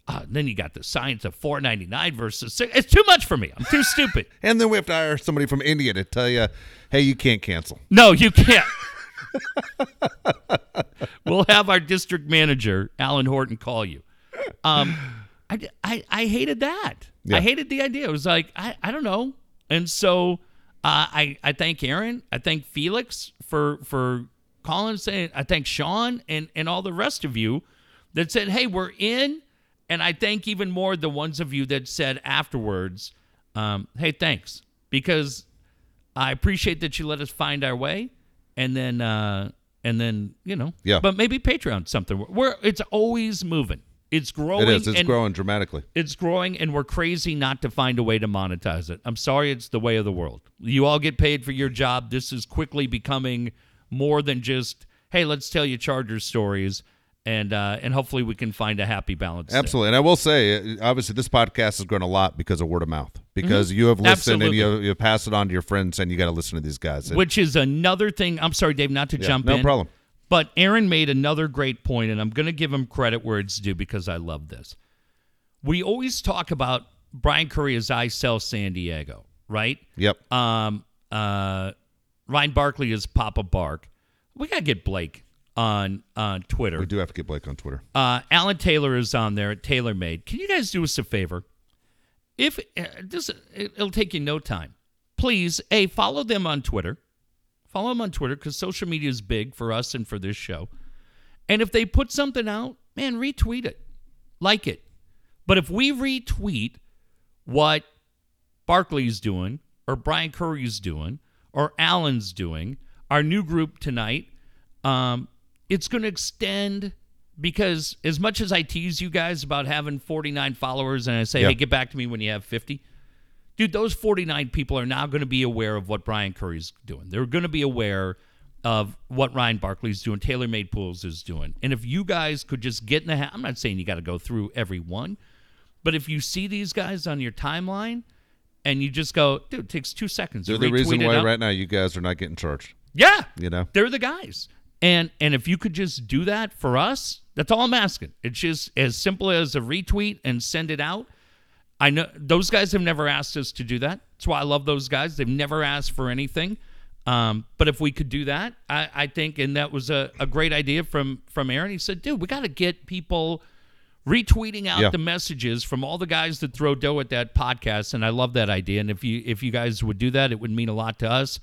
Uh, then you got the science of four ninety nine versus six. It's too much for me. I'm too stupid. And then we have to hire somebody from India to tell you, hey, you can't cancel. No, you can't. we'll have our district manager, Alan Horton, call you. Um, I, I, I hated that. Yeah. I hated the idea. It was like, I, I don't know. And so uh, I, I thank Aaron. I thank Felix for, for calling saying, I thank Sean and, and all the rest of you that said, hey, we're in. And I thank even more the ones of you that said afterwards, um, hey, thanks. Because I appreciate that you let us find our way, and then uh, and then you know, Yeah. But maybe Patreon something. We're it's always moving. It's growing. It is. It's and growing dramatically. It's growing, and we're crazy not to find a way to monetize it. I'm sorry, it's the way of the world. You all get paid for your job. This is quickly becoming more than just hey, let's tell you Chargers stories, and uh, and hopefully we can find a happy balance. there. Absolutely. And I will say, uh, obviously, this podcast has grown a lot because of word of mouth. Because you have listened and you, Mm-hmm. You pass it on to your friends and you got to listen to these guys. And- Which is another thing. I'm sorry, Dave, not to Yeah, jump no in. No problem. But Aaron made another great point, and I'm going to give him credit where it's due because I love this. We always talk about Brian Curry as I sell San Diego, right? Yep. Um, uh, Ryan Barkley is Papa Bark. We got to get Blake on on Twitter. we do have to get Blake on Twitter. Uh, Alan Taylor is on there at TaylorMade. Can you guys do us a favor? If uh, this, it'll take you no time. Please, a follow them on Twitter. Follow them on Twitter because social media is big for us and for this show. And if they put something out, man, retweet it, like it. But if we retweet what Barkley's doing, or Brian Curry's doing, or Allen's doing, our new group tonight, um, it's going to extend because as much as I tease you guys about having 49 followers and I say, Yeah. hey, get back to me when you have 50, dude, those 49 people are now going to be aware of what Brian Curry's doing. They're going to be aware of what Ryan Barkley's doing, Taylor Made Pools is doing. And if you guys could just get in the ha- I'm not saying you got to go through every one, but if you see these guys on your timeline and you just go, dude, it takes two seconds. They're the reason why right now you guys are not getting charged. Yeah. You know? They're the guys. And and if you could just do that for us, that's all I'm asking. It's just as simple as a retweet and send it out. I know those guys have never asked us to do that. That's why I love those guys. They've never asked for anything. Um, but if we could do that, I, I think, and that was a, a great idea from from Aaron. He said, "Dude, we got to get people retweeting out Yeah. the messages from all the guys that throw dough at that podcast." And I love that idea. And if you if you guys would do that, it would mean a lot to us.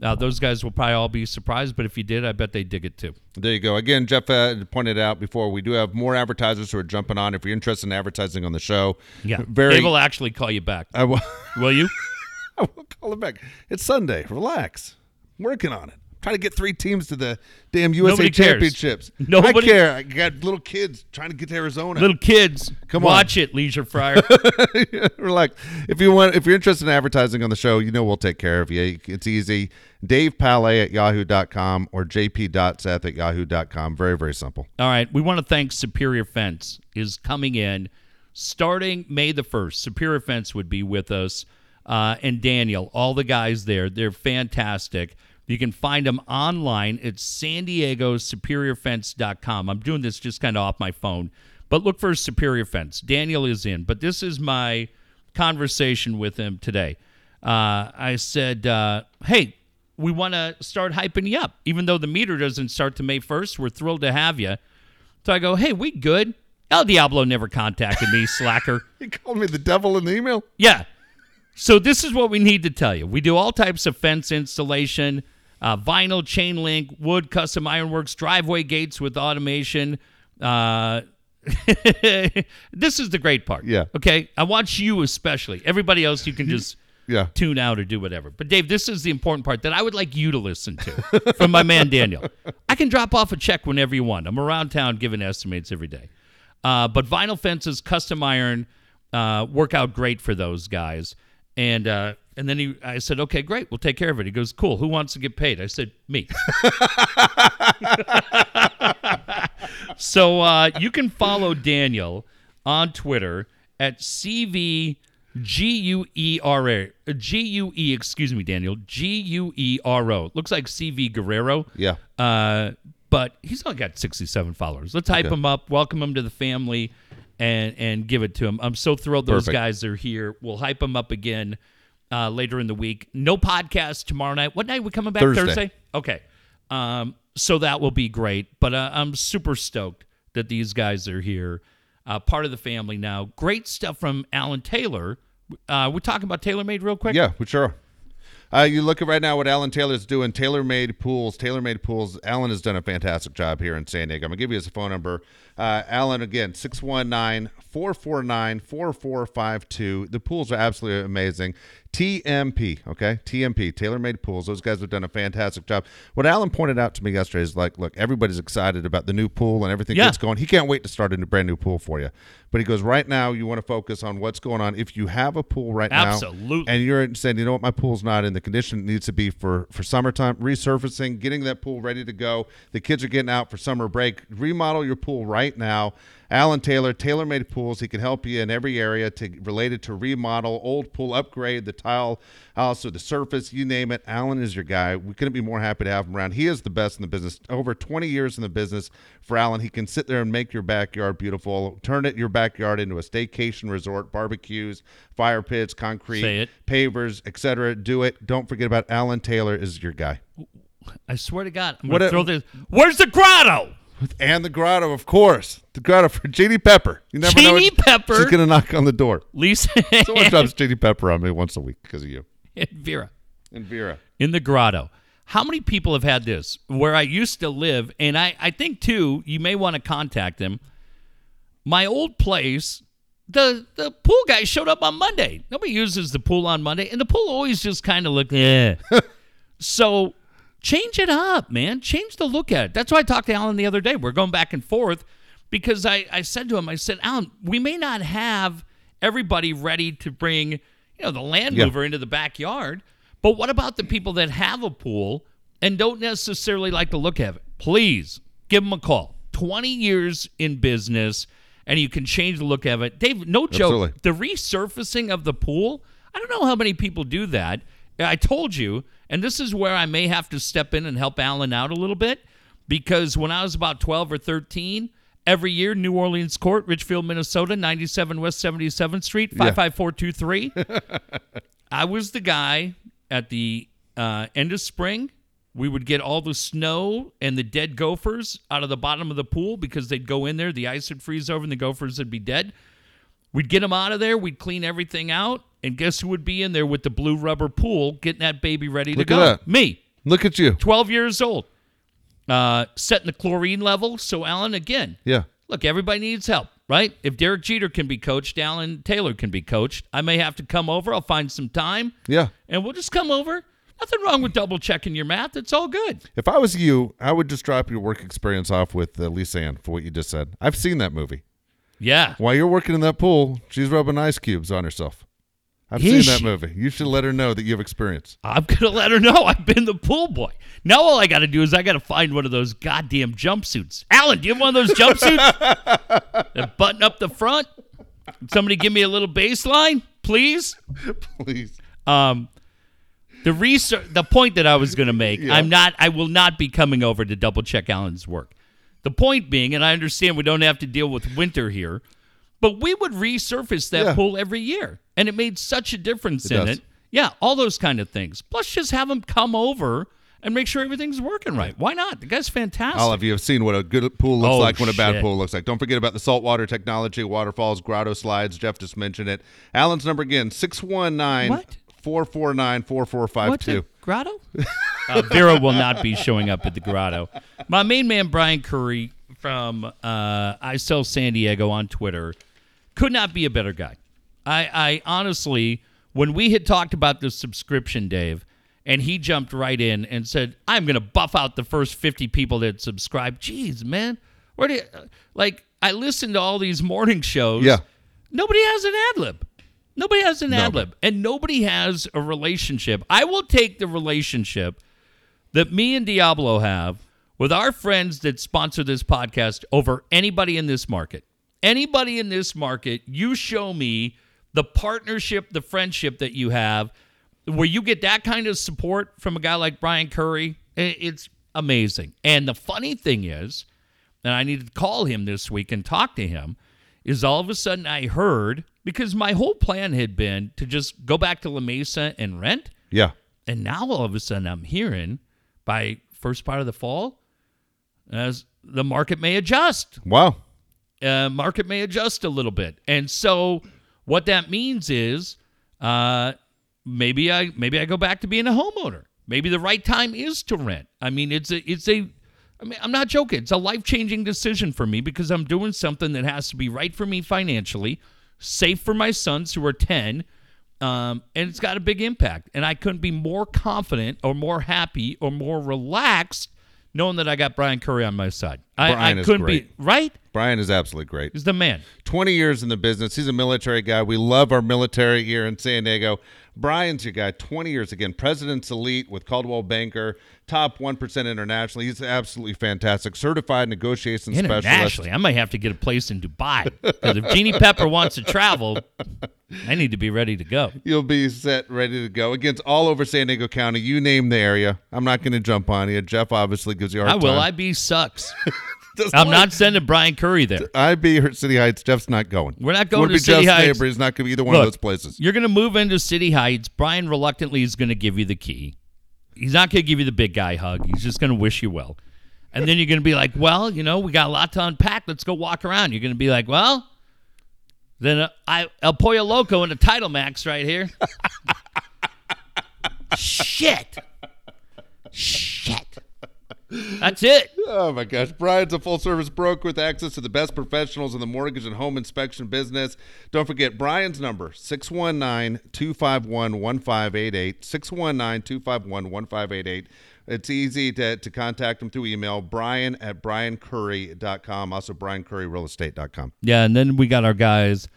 Uh, those guys will probably all be surprised, but if you did, I bet they dig it too. There you go. Again, Jeff uh, pointed out before we do have more advertisers who are jumping on. If you're interested in advertising on the show, Yeah, very. Dave will actually call you back. I will, Will you? I will call him back. It's Sunday. Relax. I'm working on it. Trying to get three teams to the damn USA Nobody cares. championships. Nobody- I care. I got little kids trying to get to Arizona. Little kids, Come on. watch it, Leisure Fryer. Relax. If you want, if you're interested in advertising on the show, you know we'll take care of you. It's easy. Dave Palais at yahoo.com or jp.seth at yahoo.com. Very, very simple. All right, we want to thank Superior Fence is coming in starting May the 1st. Superior Fence would be with us uh, and Daniel, all the guys there. They're fantastic. You can find them online at san diego superiorfence.com. I'm doing this just kind of off my phone, but look for Superior Fence. Daniel is in, but this is my conversation with him today. Uh, I said, uh, hey, we want to start hyping you up. Even though the meter doesn't start to May 1st, we're thrilled to have you. So I go, hey, we good? El Diablo never contacted me, slacker. he called me the devil in the email? Yeah. So this is what we need to tell you. We do all types of fence installation, uh, vinyl, chain link, wood, custom ironworks, driveway gates with automation. Uh, this is the great part. Yeah. Okay. I watch you especially. Everybody else, you can just Yeah. tune out or do whatever. But Dave, this is the important part that I would like you to listen to from my man Daniel. I can drop off a check whenever you want. I'm around town giving estimates every day. Uh, but vinyl fences, custom iron, uh, work out great for those guys. And uh, and then he, I said, okay, great, we'll take care of it. He goes, cool. Who wants to get paid? I said, me. so uh, you can follow Daniel on Twitter at CV G U E R A G U E. Excuse me, Daniel. G U E R O. Looks like CV Guerrero. Yeah. Uh, but he's only got 67 followers. Let's hype Okay. him up, welcome him to the family, and and give it to him. I'm so thrilled those Perfect. guys are here. We'll hype him up again uh, later in the week. No podcast tomorrow night. What night we coming back? Thursday. Okay. Um, so that will be great. But uh, I'm super stoked that these guys are here, uh, part of the family now. Great stuff from Alan Taylor. Uh, we're talking about TaylorMade real quick. Yeah, we sure. Uh, you look at right now what Alan Taylor's doing. Taylor-made pools. Taylor-made pools. Alan has done a fantastic job here in San Diego. I'm gonna give you his phone number. Uh, Alan again 619-449-4452. The pools are absolutely amazing. TMP, okay? TMP, Taylor-made pools. Those guys have done a fantastic job. What Alan pointed out to me yesterday is like, look, everybody's excited about the new pool and everything Yeah. that's going. He can't wait to start a new, brand new pool for you. But he goes, right now, you want to focus on what's going on. If you have a pool right now, Absolutely. and you're saying, you know what, my pool's not in the condition it needs to be for for summertime, resurfacing, getting that pool ready to go. The kids are getting out for summer break. Remodel your pool right now. Alan Taylor, Tailor Made Pools. He can help you in every area to related to remodel, old pool upgrade, the tile, also the surface, you name it. Alan is your guy. We couldn't be more happy to have him around. He is the best in the business. Over 20 years in the business for Alan. He can sit there and make your backyard beautiful. Turn it your backyard into a staycation resort, barbecues, fire pits, concrete, pavers, etc. Do it. Don't forget about Alan Taylor is your guy. I swear to God, I'm What gonna a- throw this. Where's the grotto? And the grotto, of course. The grotto for Jeannie Pepper. You never know. Jeannie what- Pepper? She's gonna knock on the door. Lisa Someone drops Jeannie Pepper on me once a week because of you. and Vera And Vera. in the grotto. How many people have had this? Where I used to live, and I, I think too, you may want to contact them. My old place, the the pool guy showed up on Monday. Nobody uses the pool on Monday, and the pool always just kind of looked, eh. so change it up, man. Change the look at it. That's why I talked to Alan the other day. We're going back and forth because I, I said to him, I said, Alan, we may not have everybody ready to bring, you know, the land Yeah. mover into the backyard, but what about the people that have a pool and don't necessarily like the look of it? Please give them a call. 20 years in business and you can change the look of it. Dave, no joke. Absolutely. The resurfacing of the pool, I don't know how many people do that. I told you, and this is where I may have to step in and help Alan out a little bit because when I was about 12 or 13, every year, New Orleans Court, Richfield, Minnesota, 97 West 77th Street, 55423. I was the guy at the uh, end of spring. We would get all the snow and the dead gophers out of the bottom of the pool because they'd go in there, the ice would freeze over, and the gophers would be dead. We'd get them out of there. We'd clean everything out, and guess who would be in there with the blue rubber pool, getting that baby ready to Look at go? that. Me, Look at you. 12 years old, uh, setting the chlorine level. So, Alan, again, Yeah. look, everybody needs help, right? If Derek Jeter can be coached, Alan Taylor can be coached. I may have to come over. I'll find some time, Yeah. and we'll just come over. Nothing wrong with double checking your math. It's all good. If I was you, I would just drop your work experience off with uh, Lisa Ann for what you just said. I've seen that movie. Yeah. While you're working in that pool, she's rubbing ice cubes on herself. I've Is seen that she? movie. You should let her know that you have experience. I'm gonna let her know I've been the pool boy. Now all I got to do is I got to find one of those goddamn jumpsuits. Alan, do you have one of those jumpsuits that button up the front? Somebody give me a little baseline, please. Please. Um, the research, the point that I was going to make, Yeah. I'm not, I will not be coming over to double check Alan's work. The point being, and I understand we don't have to deal with winter here, but we would resurface that Yeah. pool every year, and it made such a difference It in does. it. Yeah, all those kind of things. Plus, just have them come over and make sure everything's working right. Why not? The guy's fantastic. All of you have seen what a good pool looks Oh, like when a bad shit. pool looks like. Don't forget about the saltwater technology, waterfalls, grotto slides. Jeff just mentioned it. Alan's number again, 619 449 What's 4452. grotto? uh, Vera will not be showing up at the grotto. My main man Brian Curry from uh, I Sell San Diego on Twitter could not be a better guy. I, I honestly, when we had talked about the subscription, Dave, and he jumped right in and said, "I'm going to buff out the first 50 people that subscribe." Jeez, man, where do you, like? I listened to all these morning shows. Yeah. Nobody has an ad lib. Nobody has an No. ad lib. And nobody has a relationship. I will take the relationship that me and Diablo have with our friends that sponsor this podcast over anybody in this market. Anybody in this market, you show me the partnership, the friendship that you have, where you get that kind of support from a guy like Brian Curry. It's amazing. And the funny thing is, and I needed to call him this week and talk to him, is all of a sudden I heard because my whole plan had been to just go back to La Mesa and rent. Yeah. And now all of a sudden I'm hearing by first part of the fall, as the market may adjust. Wow. Uh, market may adjust a little bit. And so what that means is uh, maybe I maybe I go back to being a homeowner. Maybe the right time is to rent. I mean, it's a it's a I mean, I'm not joking. It's a life changing decision for me because I'm doing something that has to be right for me financially, safe for my sons who are 10, um, and it's got a big impact. And I couldn't be more confident or more happy or more relaxed knowing that I got Brian Curry on my side. I, Brian I is couldn't great. be right. Brian is absolutely great. He's the man. 20 years in the business. He's a military guy. We love our military here in San Diego. Brian's your guy, 20 years again, President's Elite with Coldwell Banker, top 1% internationally. He's absolutely fantastic. Certified negotiation specialist. Internationally, I might have to get a place in Dubai because if Jeannie Pepper wants to travel, I need to be ready to go. You'll be set, ready to go against all over San Diego County. You name the area. I'm not going to jump on you. Jeff obviously gives you a I hard will. time. IB sucks. I'm like- not sending Brian Curry there. I'd be or City Heights. Jeff's not going. We're not going to be City Jeff's Heights. neighbor. He's not going to be either one of those places. You're going to move into City Heights. Brian reluctantly is going to give you the key. He's not going to give you the big guy hug. He's just going to wish you well. And then you're going to be like, well, you know, we got a lot to unpack. Let's go walk around. You're going to be like, well, then uh, I El Pollo Loco and a Title Max right here. Shit. Shit. That's it. Oh my gosh. Brian's a full service broker with access to the best professionals in the mortgage and home inspection business. Don't forget Brian's number 619 251 1588. 619 251 1588. It's easy to, to contact him through email, brian at briancurry.com, also briancurryrealestate.com. Yeah, and then we got our guys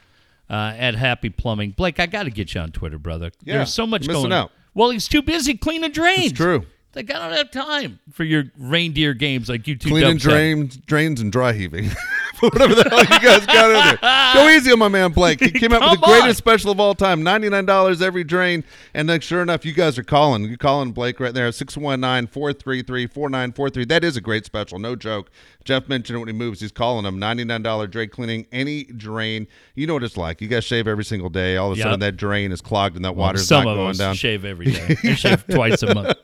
uh, at Happy Plumbing. Blake, I got to get you on Twitter, brother. Yeah, There's so much going. out. Well, he's too busy cleaning drains. It's true. Like I don't have time for your reindeer games like you two. Cleaning drains, drains and dry heaving. Whatever the hell you guys got in there. Go easy on my man Blake. He came out with the on. greatest special of all time $99 every drain. And then, sure enough, you guys are calling. You're calling Blake right there 619 433 4943. That is a great special. No joke. Jeff mentioned it when he moves. He's calling them $99 drain cleaning any drain. You know what it's like. You guys shave every single day. All of a Yep. sudden, that drain is clogged and that Well, water's not of going down. shave every day. I shave twice a month.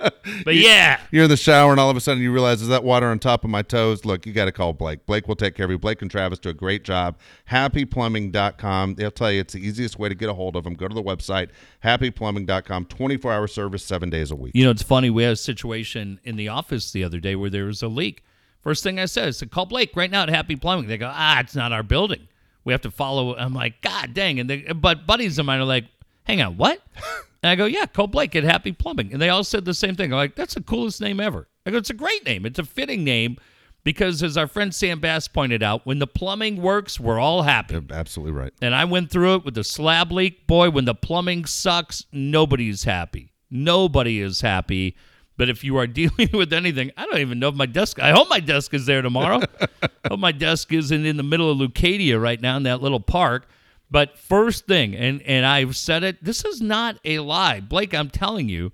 But yeah, You're in the shower and all of a sudden you realize, is that water on top of my toes? Look, you got to call Blake. Blake will take care of you. Blake and Travis do a great job. HappyPlumbing.com. They'll tell you it's the easiest way to get a hold of them. Go to the website, happyplumbing.com. 24 hour service, seven days a week. you know it's funny. We had a situation in the office the other day where there was a leak. First thing I said is to call Blake right now at Happy Plumbing. They go, ah, it's not our building. We have to follow. I'm like, God dang. And they, but buddies of mine are like, hang on, what? And I go, yeah, call Blake at Happy Plumbing. And they all said the same thing. I'm like, that's the coolest name ever. I go, it's a great name. It's a fitting name because, as our friend Sam Bass pointed out, when the plumbing works, we're all happy. You're absolutely right. And I went through it with the slab leak. Boy, when the plumbing sucks, nobody's happy. Nobody is happy. But if you are dealing with anything, I don't even know if my desk. I hope my desk is there tomorrow. hope my desk isn't in the middle of Leucadia right now in that little park. But first thing, and and I've said it. This is not a lie, Blake. I'm telling you,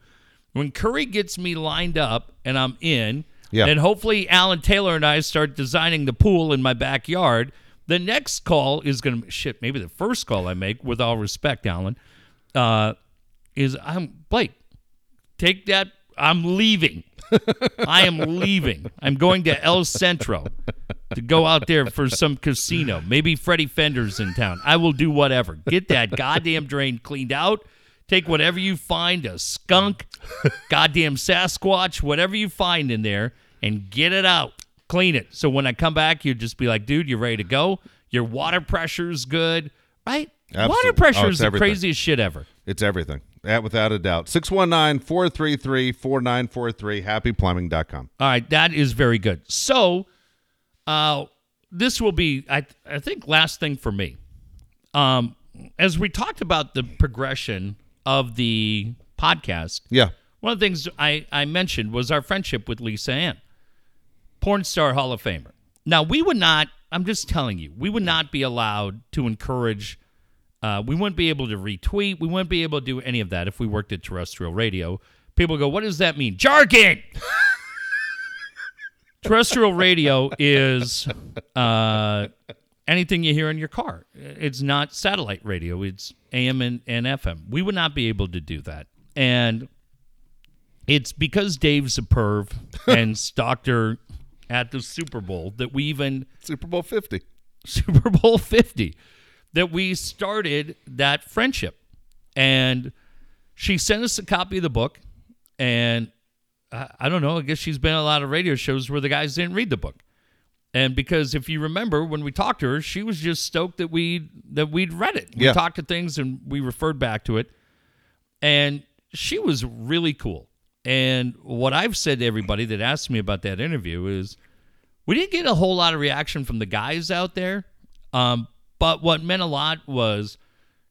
when Curry gets me lined up and I'm in, Yeah. and hopefully Alan Taylor and I start designing the pool in my backyard. The next call is going to shit. Maybe the first call I make, with all respect, Alan, uh, is I'm Blake. Take that. I'm leaving. I am leaving. I'm going to El Centro to go out there for some casino. Maybe Freddie Fender's in town. I will do whatever. Get that goddamn drain cleaned out. Take whatever you find a skunk, goddamn Sasquatch, whatever you find in there, and get it out. Clean it. So when I come back, you'll just be like, dude, you're ready to go. Your water pressure's good, right? Absolutely. Water oh, pressure Oh, is the everything. craziest shit ever. It's everything. That without a doubt. 619 433 4943, happyplumbing.com. All right, that is very good. So, uh, this will be, I, I think, last thing for me. Um, as we talked about the progression of the podcast, Yeah. one of the things I, I mentioned was our friendship with Lisa Ann, porn star Hall of Famer. Now, we would not, I'm just telling you, we would not be allowed to encourage, uh, we wouldn't be able to retweet, we wouldn't be able to do any of that if we worked at terrestrial radio. People go, what does that mean? Jargon! terrestrial radio is uh, anything you hear in your car. It's not satellite radio. It's AM and, and FM. We would not be able to do that. And it's because Dave's a perv and stalked her at the Super Bowl that we even Super Bowl 50. Super Bowl 50 that we started that friendship. And she sent us a copy of the book. And I, I don't know, I guess she's been on a lot of radio shows where the guys didn't read the book. And because if you remember when we talked to her, she was just stoked that we that we'd read it. We Yeah. talked to things and we referred back to it. And she was really cool. And what I've said to everybody that asked me about that interview is we didn't get a whole lot of reaction from the guys out there. Um, but what meant a lot was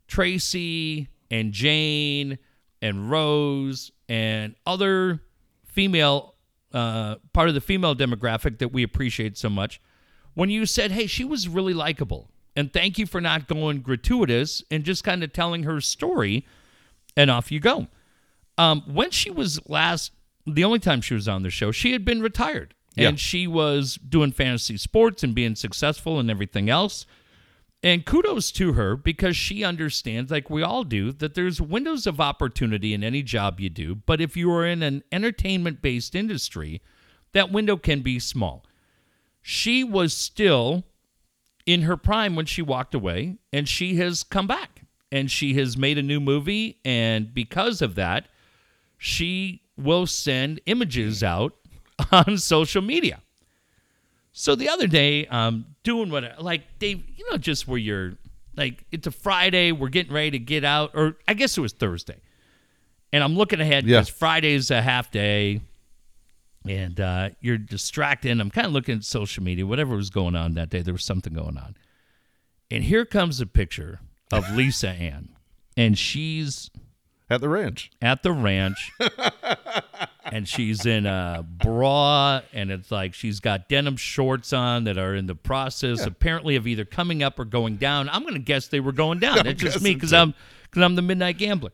Tracy and Jane and Rose and other female uh, part of the female demographic that we appreciate so much. When you said, "Hey, she was really likable," and thank you for not going gratuitous and just kind of telling her story, and off you go. Um, when she was last, the only time she was on the show, she had been retired Yeah. and she was doing fantasy sports and being successful and everything else. And kudos to her because she understands, like we all do, that there's windows of opportunity in any job you do. But if you are in an entertainment based industry, that window can be small. She was still in her prime when she walked away, and she has come back and she has made a new movie. And because of that, she will send images out on social media. So the other day, um, doing what like they you know, just where you're like it's a Friday, we're getting ready to get out, or I guess it was Thursday, and I'm looking ahead Yeah. because Friday's a half day, and uh, you're distracted. I'm kind of looking at social media, whatever was going on that day. There was something going on, and here comes a picture of Lisa Ann, and she's At the ranch. at the ranch. And she's in a bra and it's like she's got denim shorts on that are in the process apparently of either coming up or going down. I'm going to guess they were going down. That's just me because i'm because i'm the midnight gambler.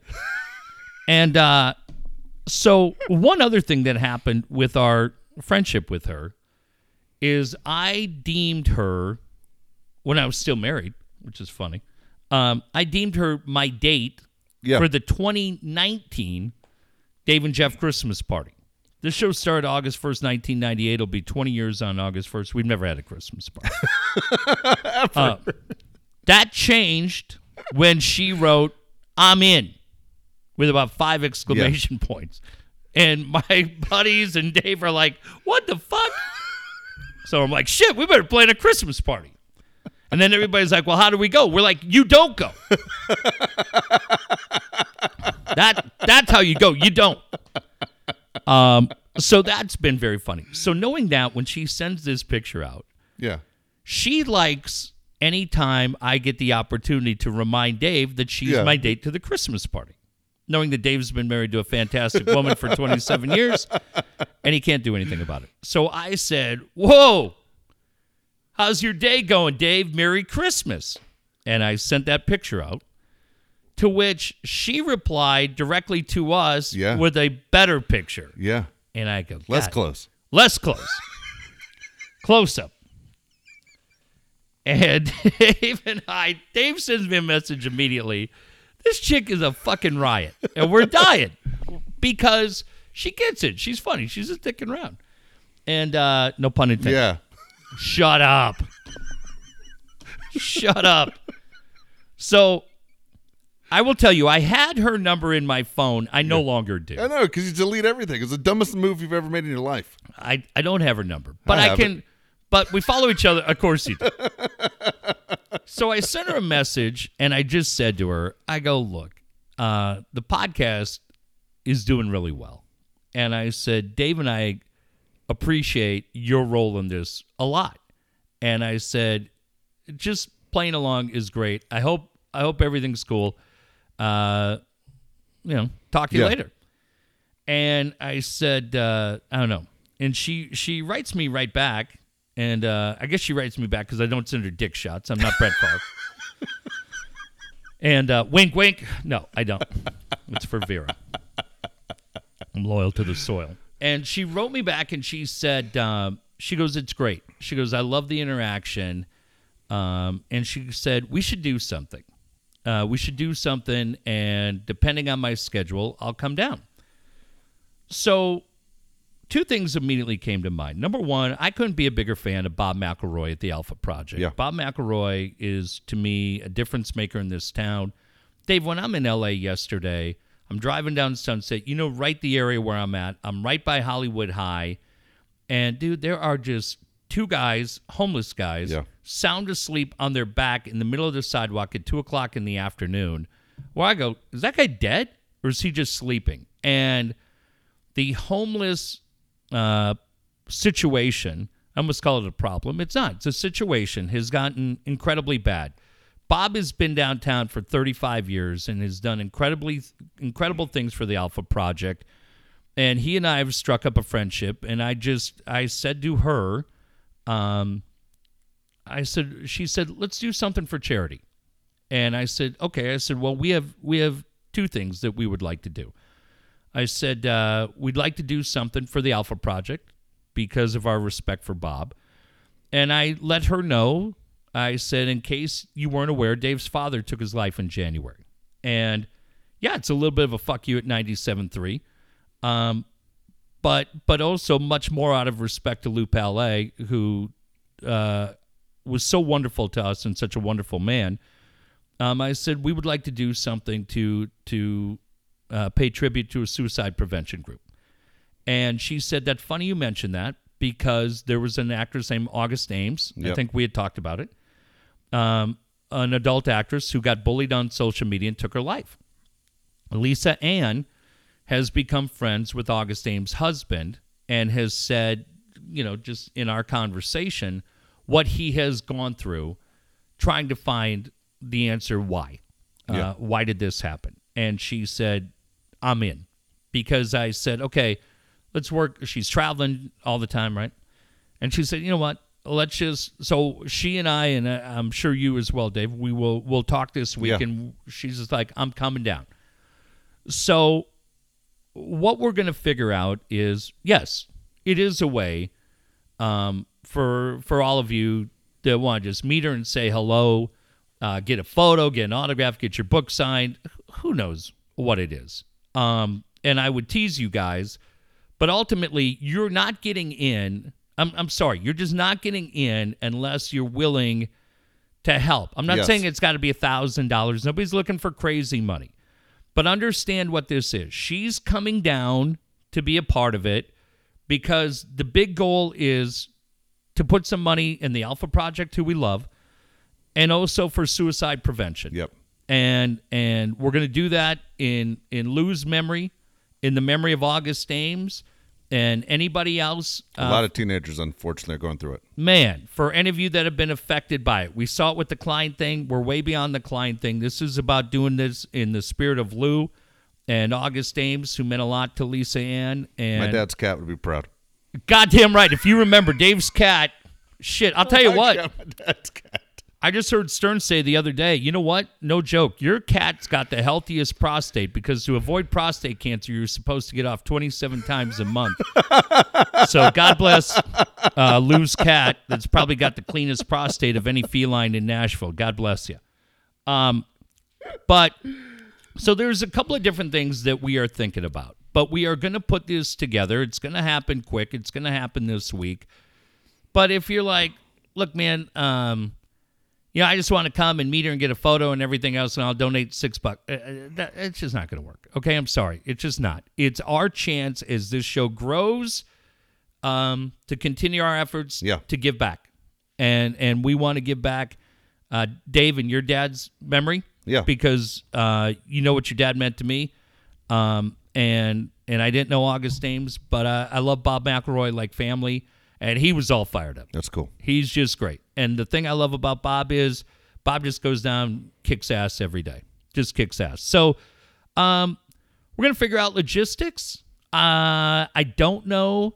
And uh so one other thing that happened with our friendship with her is i deemed her when i was still married which is funny um, i deemed her my date Yeah. for the 2019 Dave and Jeff Christmas party. This show started August 1st, 1998. It'll be 20 years on August 1st. We've never had a Christmas party. Uh, that changed when she wrote, I'm in, with about five exclamation points. And my buddies and Dave are like, what the fuck? So I'm like, shit, we better plan a Christmas party. And then everybody's like, well, how do we go? We're like, you don't go. that that's how you go. You don't. Um, so that's been very funny. So knowing that when she sends this picture out, yeah. she likes anytime I get the opportunity to remind Dave that she's Yeah. my date to the Christmas party. Knowing that Dave's been married to a fantastic woman for 27 years and he can't do anything about it. So I said, Whoa, how's your day going, Dave? Merry Christmas. And I sent that picture out. To which she replied directly to us Yeah. with a better picture. Yeah. And I go, Less "God close. Less close. close up. And Dave and I, Dave sends me a message immediately. This chick is a fucking riot. And we're dying because she gets it. She's funny. She's just sticking around. And uh, no pun intended. Yeah. Shut up. Shut up. So I will tell you, I had her number in my phone. I no longer do. I know, because you delete everything. It's the dumbest move you've ever made in your life. I, I don't have her number, but I I, have can. But we follow each other. Of course you do. so I sent her a message, and I just said to her, "I go look, uh, the podcast is doing really well," and I said, "Dave and I appreciate your role in this a lot," and I said, "Just playing along is great. I hope I hope everything's cool. Uh, you know, talk to you Yeah. later." and I said, uh, I don't know. And she she writes me right back, and uh, I guess she writes me back because I don't send her dick shots. I'm not Brett Favre. and uh, wink, wink. No, I don't. It's for Vera. I'm loyal to the soil. And she wrote me back, and she said, um, she goes, it's great. She goes, I love the interaction. Um, and she said, we should do something. Uh, we should do something, and depending on my schedule, I'll come down. So, two things immediately came to mind. Number one, I couldn't be a bigger fan of Bob McElroy at the Alpha Project. Yeah. Bob McElroy is, to me, a difference maker in this town. Dave, when I'm in LA yesterday, I'm driving down Sunset, you know, right the area where I'm at. I'm right by Hollywood High. And, dude, there are just two guys, homeless guys, Yeah. sound asleep on their back in the middle of the sidewalk at two o'clock in the afternoon. Where I go, is that guy dead or is he just sleeping? And the homeless uh, situation, I almost call it a problem. It's not. It's a situation has gotten incredibly bad. Bob has been downtown for 35 years and has done incredibly incredible things for the Alpha Project. And he and I have struck up a friendship. And I just I said to her, um, I said she said let's do something for charity. And I said okay. I said well we have we have two things that we would like to do. I said, uh, we'd like to do something for the Alpha Project because of our respect for Bob. And I let her know. I said, in case you weren't aware, Dave's father took his life in January. And yeah, it's a little bit of a fuck you at 97.3. Um, but but also much more out of respect to Lou Palet, who uh, was so wonderful to us and such a wonderful man. Um, I said we would like to do something to to uh, pay tribute to a suicide prevention group. And she said that funny you mentioned that because there was an actress named August Ames. I think we had talked about it. Um, an adult actress who got bullied on social media and took her life. Lisa Ann has become friends with August Ames' husband and has said, you know, just in our conversation, what he has gone through trying to find the answer why. Yeah. Uh, why did this happen? And she said, I'm in. Because I said, okay, let's work. She's traveling all the time, right? And she said, you know what? Let's just. So she and I, and uh, I'm sure you as well, Dave. We will we'll talk this week. Yeah. And she's just like, I'm coming down. So what we're going to figure out is yes, it is a way um, for for all of you that want to just meet her and say hello, uh, get a photo, get an autograph, get your book signed. Who knows what it is? Um, and I would tease you guys, but ultimately, you're not getting in. I'm, I'm sorry, you're just not getting in unless you're willing to help. I'm not Yes. saying it's got to be a thousand dollars. Nobody's looking for crazy money. But understand what this is. She's coming down to be a part of it because the big goal is to put some money in the Alpha Project, who we love, and also for suicide prevention. Yep. And and we're going to do that in in Lou's memory, in the memory of August Ames, and anybody else. A uh, lot of teenagers, unfortunately, are going through it. man, for any of you that have been affected by it, we saw it with the Klein thing. We're way beyond the Klein thing. This is about doing this in the spirit of Lou and August Ames, who meant a lot to Lisa Ann. And My dad's cat would be proud. goddamn right, if you remember Dave's cat, shit, I'll tell you what. I just heard Stern say the other day, you know what? No joke. Your cat's got the healthiest prostate because to avoid prostate cancer, you're supposed to get off 27 times a month. so God bless uh, Lou's cat that's probably got the cleanest prostate of any feline in Nashville. God bless you. Um, but so there's a couple of different things that we are thinking about, but we are going to put this together. It's going to happen quick. It's going to happen this week. But if you're like, look, man, um, you know, I just want to come and meet her and get a photo and everything else, and I'll donate six bucks. Uh, uh, that, it's just not going to work. Okay, I'm sorry. It's just not. It's our chance as this show grows um, to continue our efforts Yeah. to give back, and and we want to give back, uh, Dave, in your dad's memory. Yeah. because uh, you know what your dad meant to me, um, and and I didn't know August Ames, but uh, I love Bob McElroy like family, and he was all fired up. That's cool. He's just great. And the thing I love about Bob is Bob just goes down, kicks ass every day. Just kicks ass. So um, we're going to figure out logistics. Uh, I don't know.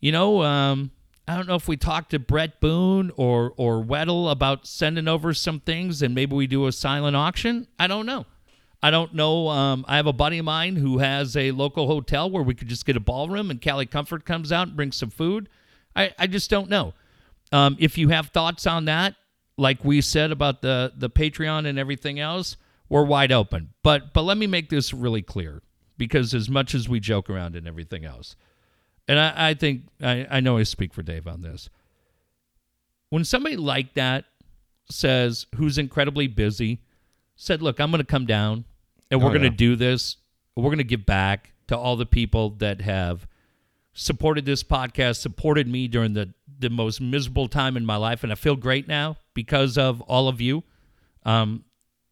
You know, um, I don't know if we talk to Bret Boone or or Weddle about sending over some things and maybe we do a silent auction. I don't know. I don't know. Um, I have a buddy of mine who has a local hotel where we could just get a ballroom and Cali Comfort comes out and brings some food. I, I just don't know. Um, if you have thoughts on that, like we said about the the Patreon and everything else, we're wide open. But but let me make this really clear because as much as we joke around and everything else, and I, I think I, I know I speak for Dave on this. When somebody like that says who's incredibly busy said, "Look, I'm going to come down and we're Oh, going to yeah. do this. We're going to give back to all the people that have supported this podcast, supported me during the the most miserable time in my life, and I feel great now because of all of you. Um,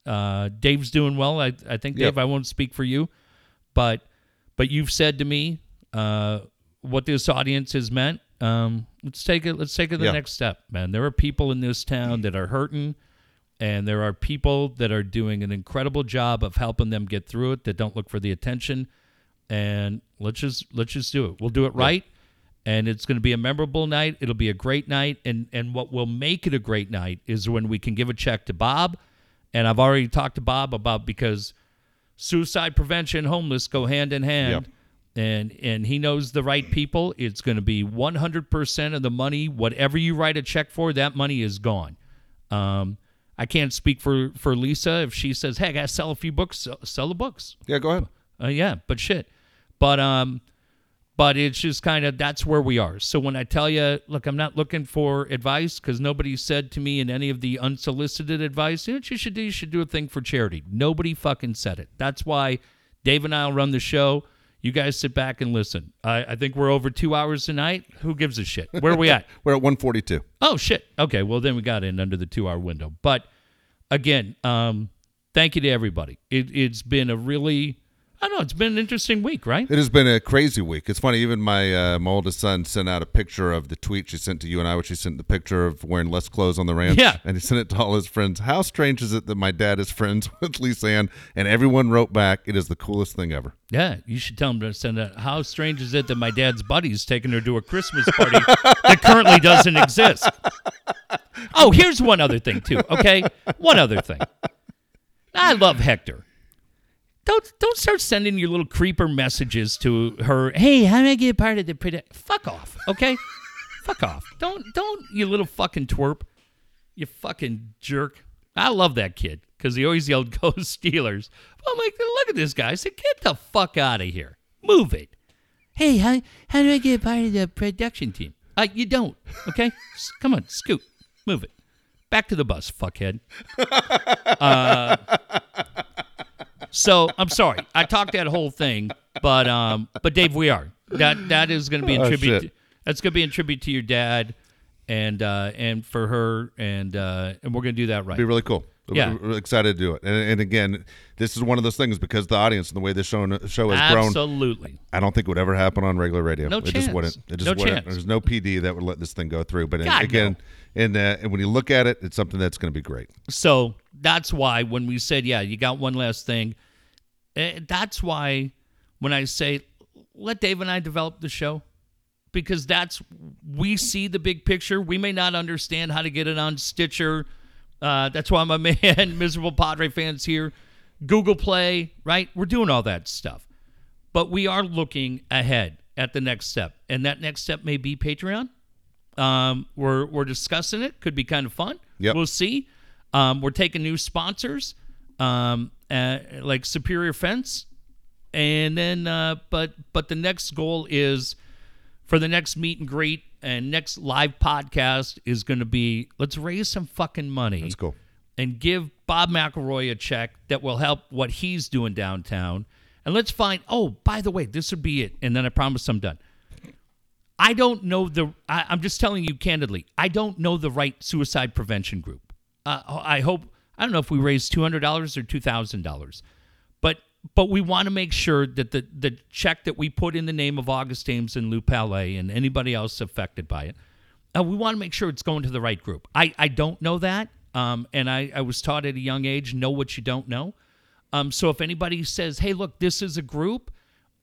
uh, Dave's doing well. I I think Yep. Dave. I won't speak for you, but but you've said to me uh, what this audience has meant. Um, let's take it. Let's take it the Yeah. next step, man. There are people in this town that are hurting, and there are people that are doing an incredible job of helping them get through it. That don't look for the attention, and let's just let's just do it. We'll do it right, and it's going to be a memorable night. It'll be a great night, and and what will make it a great night is when we can give a check to Bob, and I've already talked to Bob about because suicide prevention, homeless go hand in hand. Yep. And and he knows the right people. It's going to be 100% of the money. Whatever you write a check for, that money is gone. Um, I can't speak for for Lisa if she says, "Hey, I got to sell a few books. Sell, sell the books." Yeah, go ahead. Uh, yeah, but shit. But um, but it's just kind of that's where we are. So when I tell you, look, I'm not looking for advice because nobody said to me in any of the unsolicited advice, you know what you should do? You should do a thing for charity. Nobody fucking said it. That's why Dave and I'll run the show. You guys sit back and listen. I, I think we're over two hours tonight. Who gives a shit? Where are we at? We're at 142. Oh shit. Okay, well then we got in under the two hour window. But again, um, thank you to everybody. It, it's been a really, I know, it's been an interesting week, right? It has been a crazy week. It's funny. Even my uh, my oldest son sent out a picture of the tweet she sent to you and I, which she sent the picture of wearing less clothes on the ranch. Yeah. and he sent it to all his friends. How strange is it that my dad is friends with Lisa Ann? And everyone wrote back, "It is the coolest thing ever." Yeah, you should tell him to send that. How strange is it that my dad's buddy's taking her to a Christmas party that currently doesn't exist? Oh, here's one other thing too. Okay, one other thing. I love Hector. Don't don't start sending your little creeper messages to her. Hey, how do I get part of the product? Fuck off. Okay, fuck off. Don't don't you little fucking twerp. You fucking jerk. I love that kid because he always yelled "Go Steelers." I'm like, look at this guy. I said, get the fuck out of here. Move it. Hey, how how do I get part of the production team? Uh, you don't. Okay, come on, scoot, move it. Back to the bus, fuckhead. Uh, so I'm sorry, I talked that whole thing, but um, but Dave, we are that that is going to be in Oh, tribute. To, that's going to be in tribute to your dad, and uh, and for her, and uh, and we're going to do that right. Be really cool. Yeah. We're, excited to do it. And, and again, this is one of those things because the audience and the way this show show has grown. Absolutely. I don't think it would ever happen on regular radio. No it just chance. wouldn't. It just No wouldn't. chance. There's no PD that would let this thing go through. But God, again, and, uh, and when you look at it, it's something that's going to be great. So that's why when we said, yeah, you got one last thing, eh, that's why when I say, let Dave and I develop the show, because that's, we see the big picture. We may not understand how to get it on Stitcher. Uh, that's why my man, Miserable Padre fans here, Google Play, right? We're doing all that stuff. But we are looking ahead at the next step. And that next step may be Patreon. Um, we're we're discussing it. Could be kind of fun. Yep. We'll see. Um, we're taking new sponsors, um, uh, like Superior Fence, and then uh, but but the next goal is for the next meet and greet and next live podcast is going to be let's raise some fucking money That's cool. and give Bob McElroy a check that will help what he's doing downtown. And let's find. Oh, by the way, this would be it. And then I promise I'm done. I don't know the. I, I'm just telling you candidly. I don't know the right suicide prevention group. Uh, I hope. I don't know if we raise two hundred dollars or two thousand dollars, but but we want to make sure that the the check that we put in the name of August Ames and Lou Palet and anybody else affected by it, uh, we want to make sure it's going to the right group. I I don't know that, um, and I I was taught at a young age know what you don't know. Um, so if anybody says, "Hey, look, this is a group,"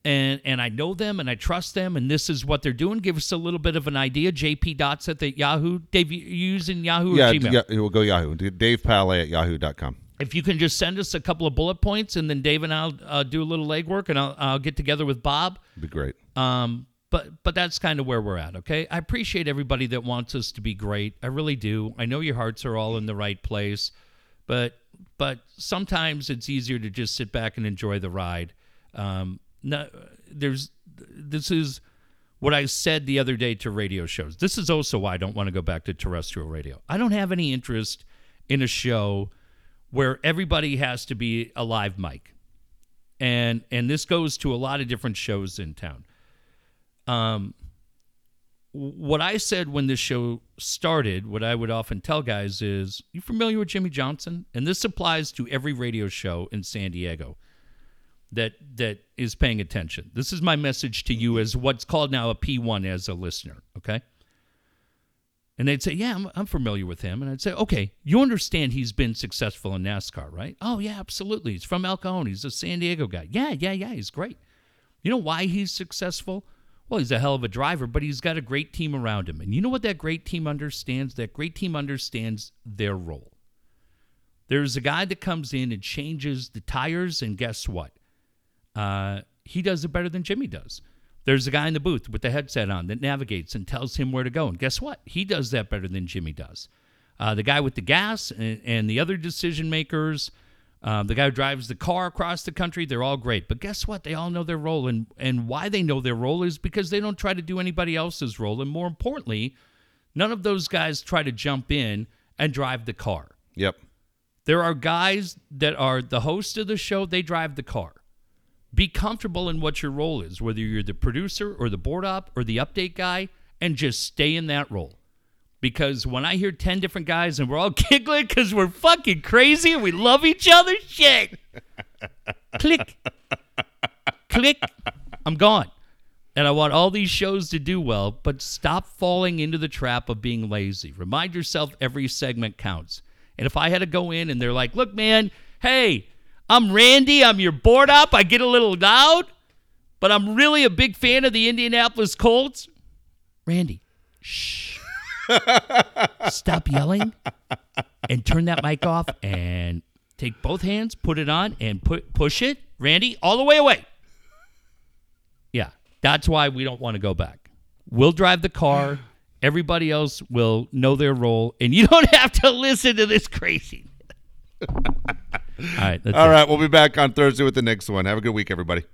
and and I know them and I trust them, and this is what they're doing, give us a little bit of an idea. JP Dots at the Yahoo. Dave, you using Yahoo or Yeah, Gmail? yeah, it will go Yahoo. Dave Palet at yahoo.com. If you can just send us a couple of bullet points, and then Dave and I'll uh, do a little legwork, and I'll, I'll get together with Bob. It'd be great. Um, but but that's kind of where we're at. Okay, I appreciate everybody that wants us to be great. I really do. I know your hearts are all in the right place, but but sometimes it's easier to just sit back and enjoy the ride. Um, no, there's this is what I said the other day to radio shows. This is also why I don't want to go back to terrestrial radio. I don't have any interest in a show where everybody has to be a live mic. And and this goes to a lot of different shows in town. Um what I said when this show started, what I would often tell guys is, you familiar with Jimmie Johnson? And this applies to every radio show in San Diego that that is paying attention. This is my message to you as what's called now a P1 as a listener, okay? And they'd say, "Yeah, I'm, I'm familiar with him." And I'd say, "Okay, you understand he's been successful in NASCAR, right?" "Oh, yeah, absolutely. He's from El Cajon. He's a San Diego guy." "Yeah, yeah, yeah, he's great." You know why he's successful? Well, he's a hell of a driver, but he's got a great team around him. And you know what that great team understands? That great team understands their role. There's a guy that comes in and changes the tires, and guess what? Uh, he does it better than Jimmie does. There's a guy in the booth with the headset on that navigates and tells him where to go. And guess what? He does that better than Jimmie does. Uh, the guy with the gas and, and the other decision makers, uh, the guy who drives the car across the country, they're all great. But guess what? They all know their role. And, and why they know their role is because they don't try to do anybody else's role. And more importantly, none of those guys try to jump in and drive the car. Yep. There are guys that are the host of the show, they drive the car be comfortable in what your role is, whether you're the producer or the board op or the update guy, and just stay in that role. Because when I hear 10 different guys and we're all giggling because we're fucking crazy and we love each other, shit. Click. Click. I'm gone. And I want all these shows to do well, but stop falling into the trap of being lazy. Remind yourself every segment counts. And if I had to go in and they're like, look, man, hey, I'm Randy. I'm your board op. I get a little loud, but I'm really a big fan of the Indianapolis Colts. Randy, shh. Stop yelling and turn that mic off and take both hands, put it on, and put push it, Randy, all the way away. Yeah, that's why we don't want to go back. We'll drive the car. Everybody else will know their role, and you don't have to listen to this crazy. All right. All right. It. We'll be back on Thursday with the next one. Have a good week, everybody.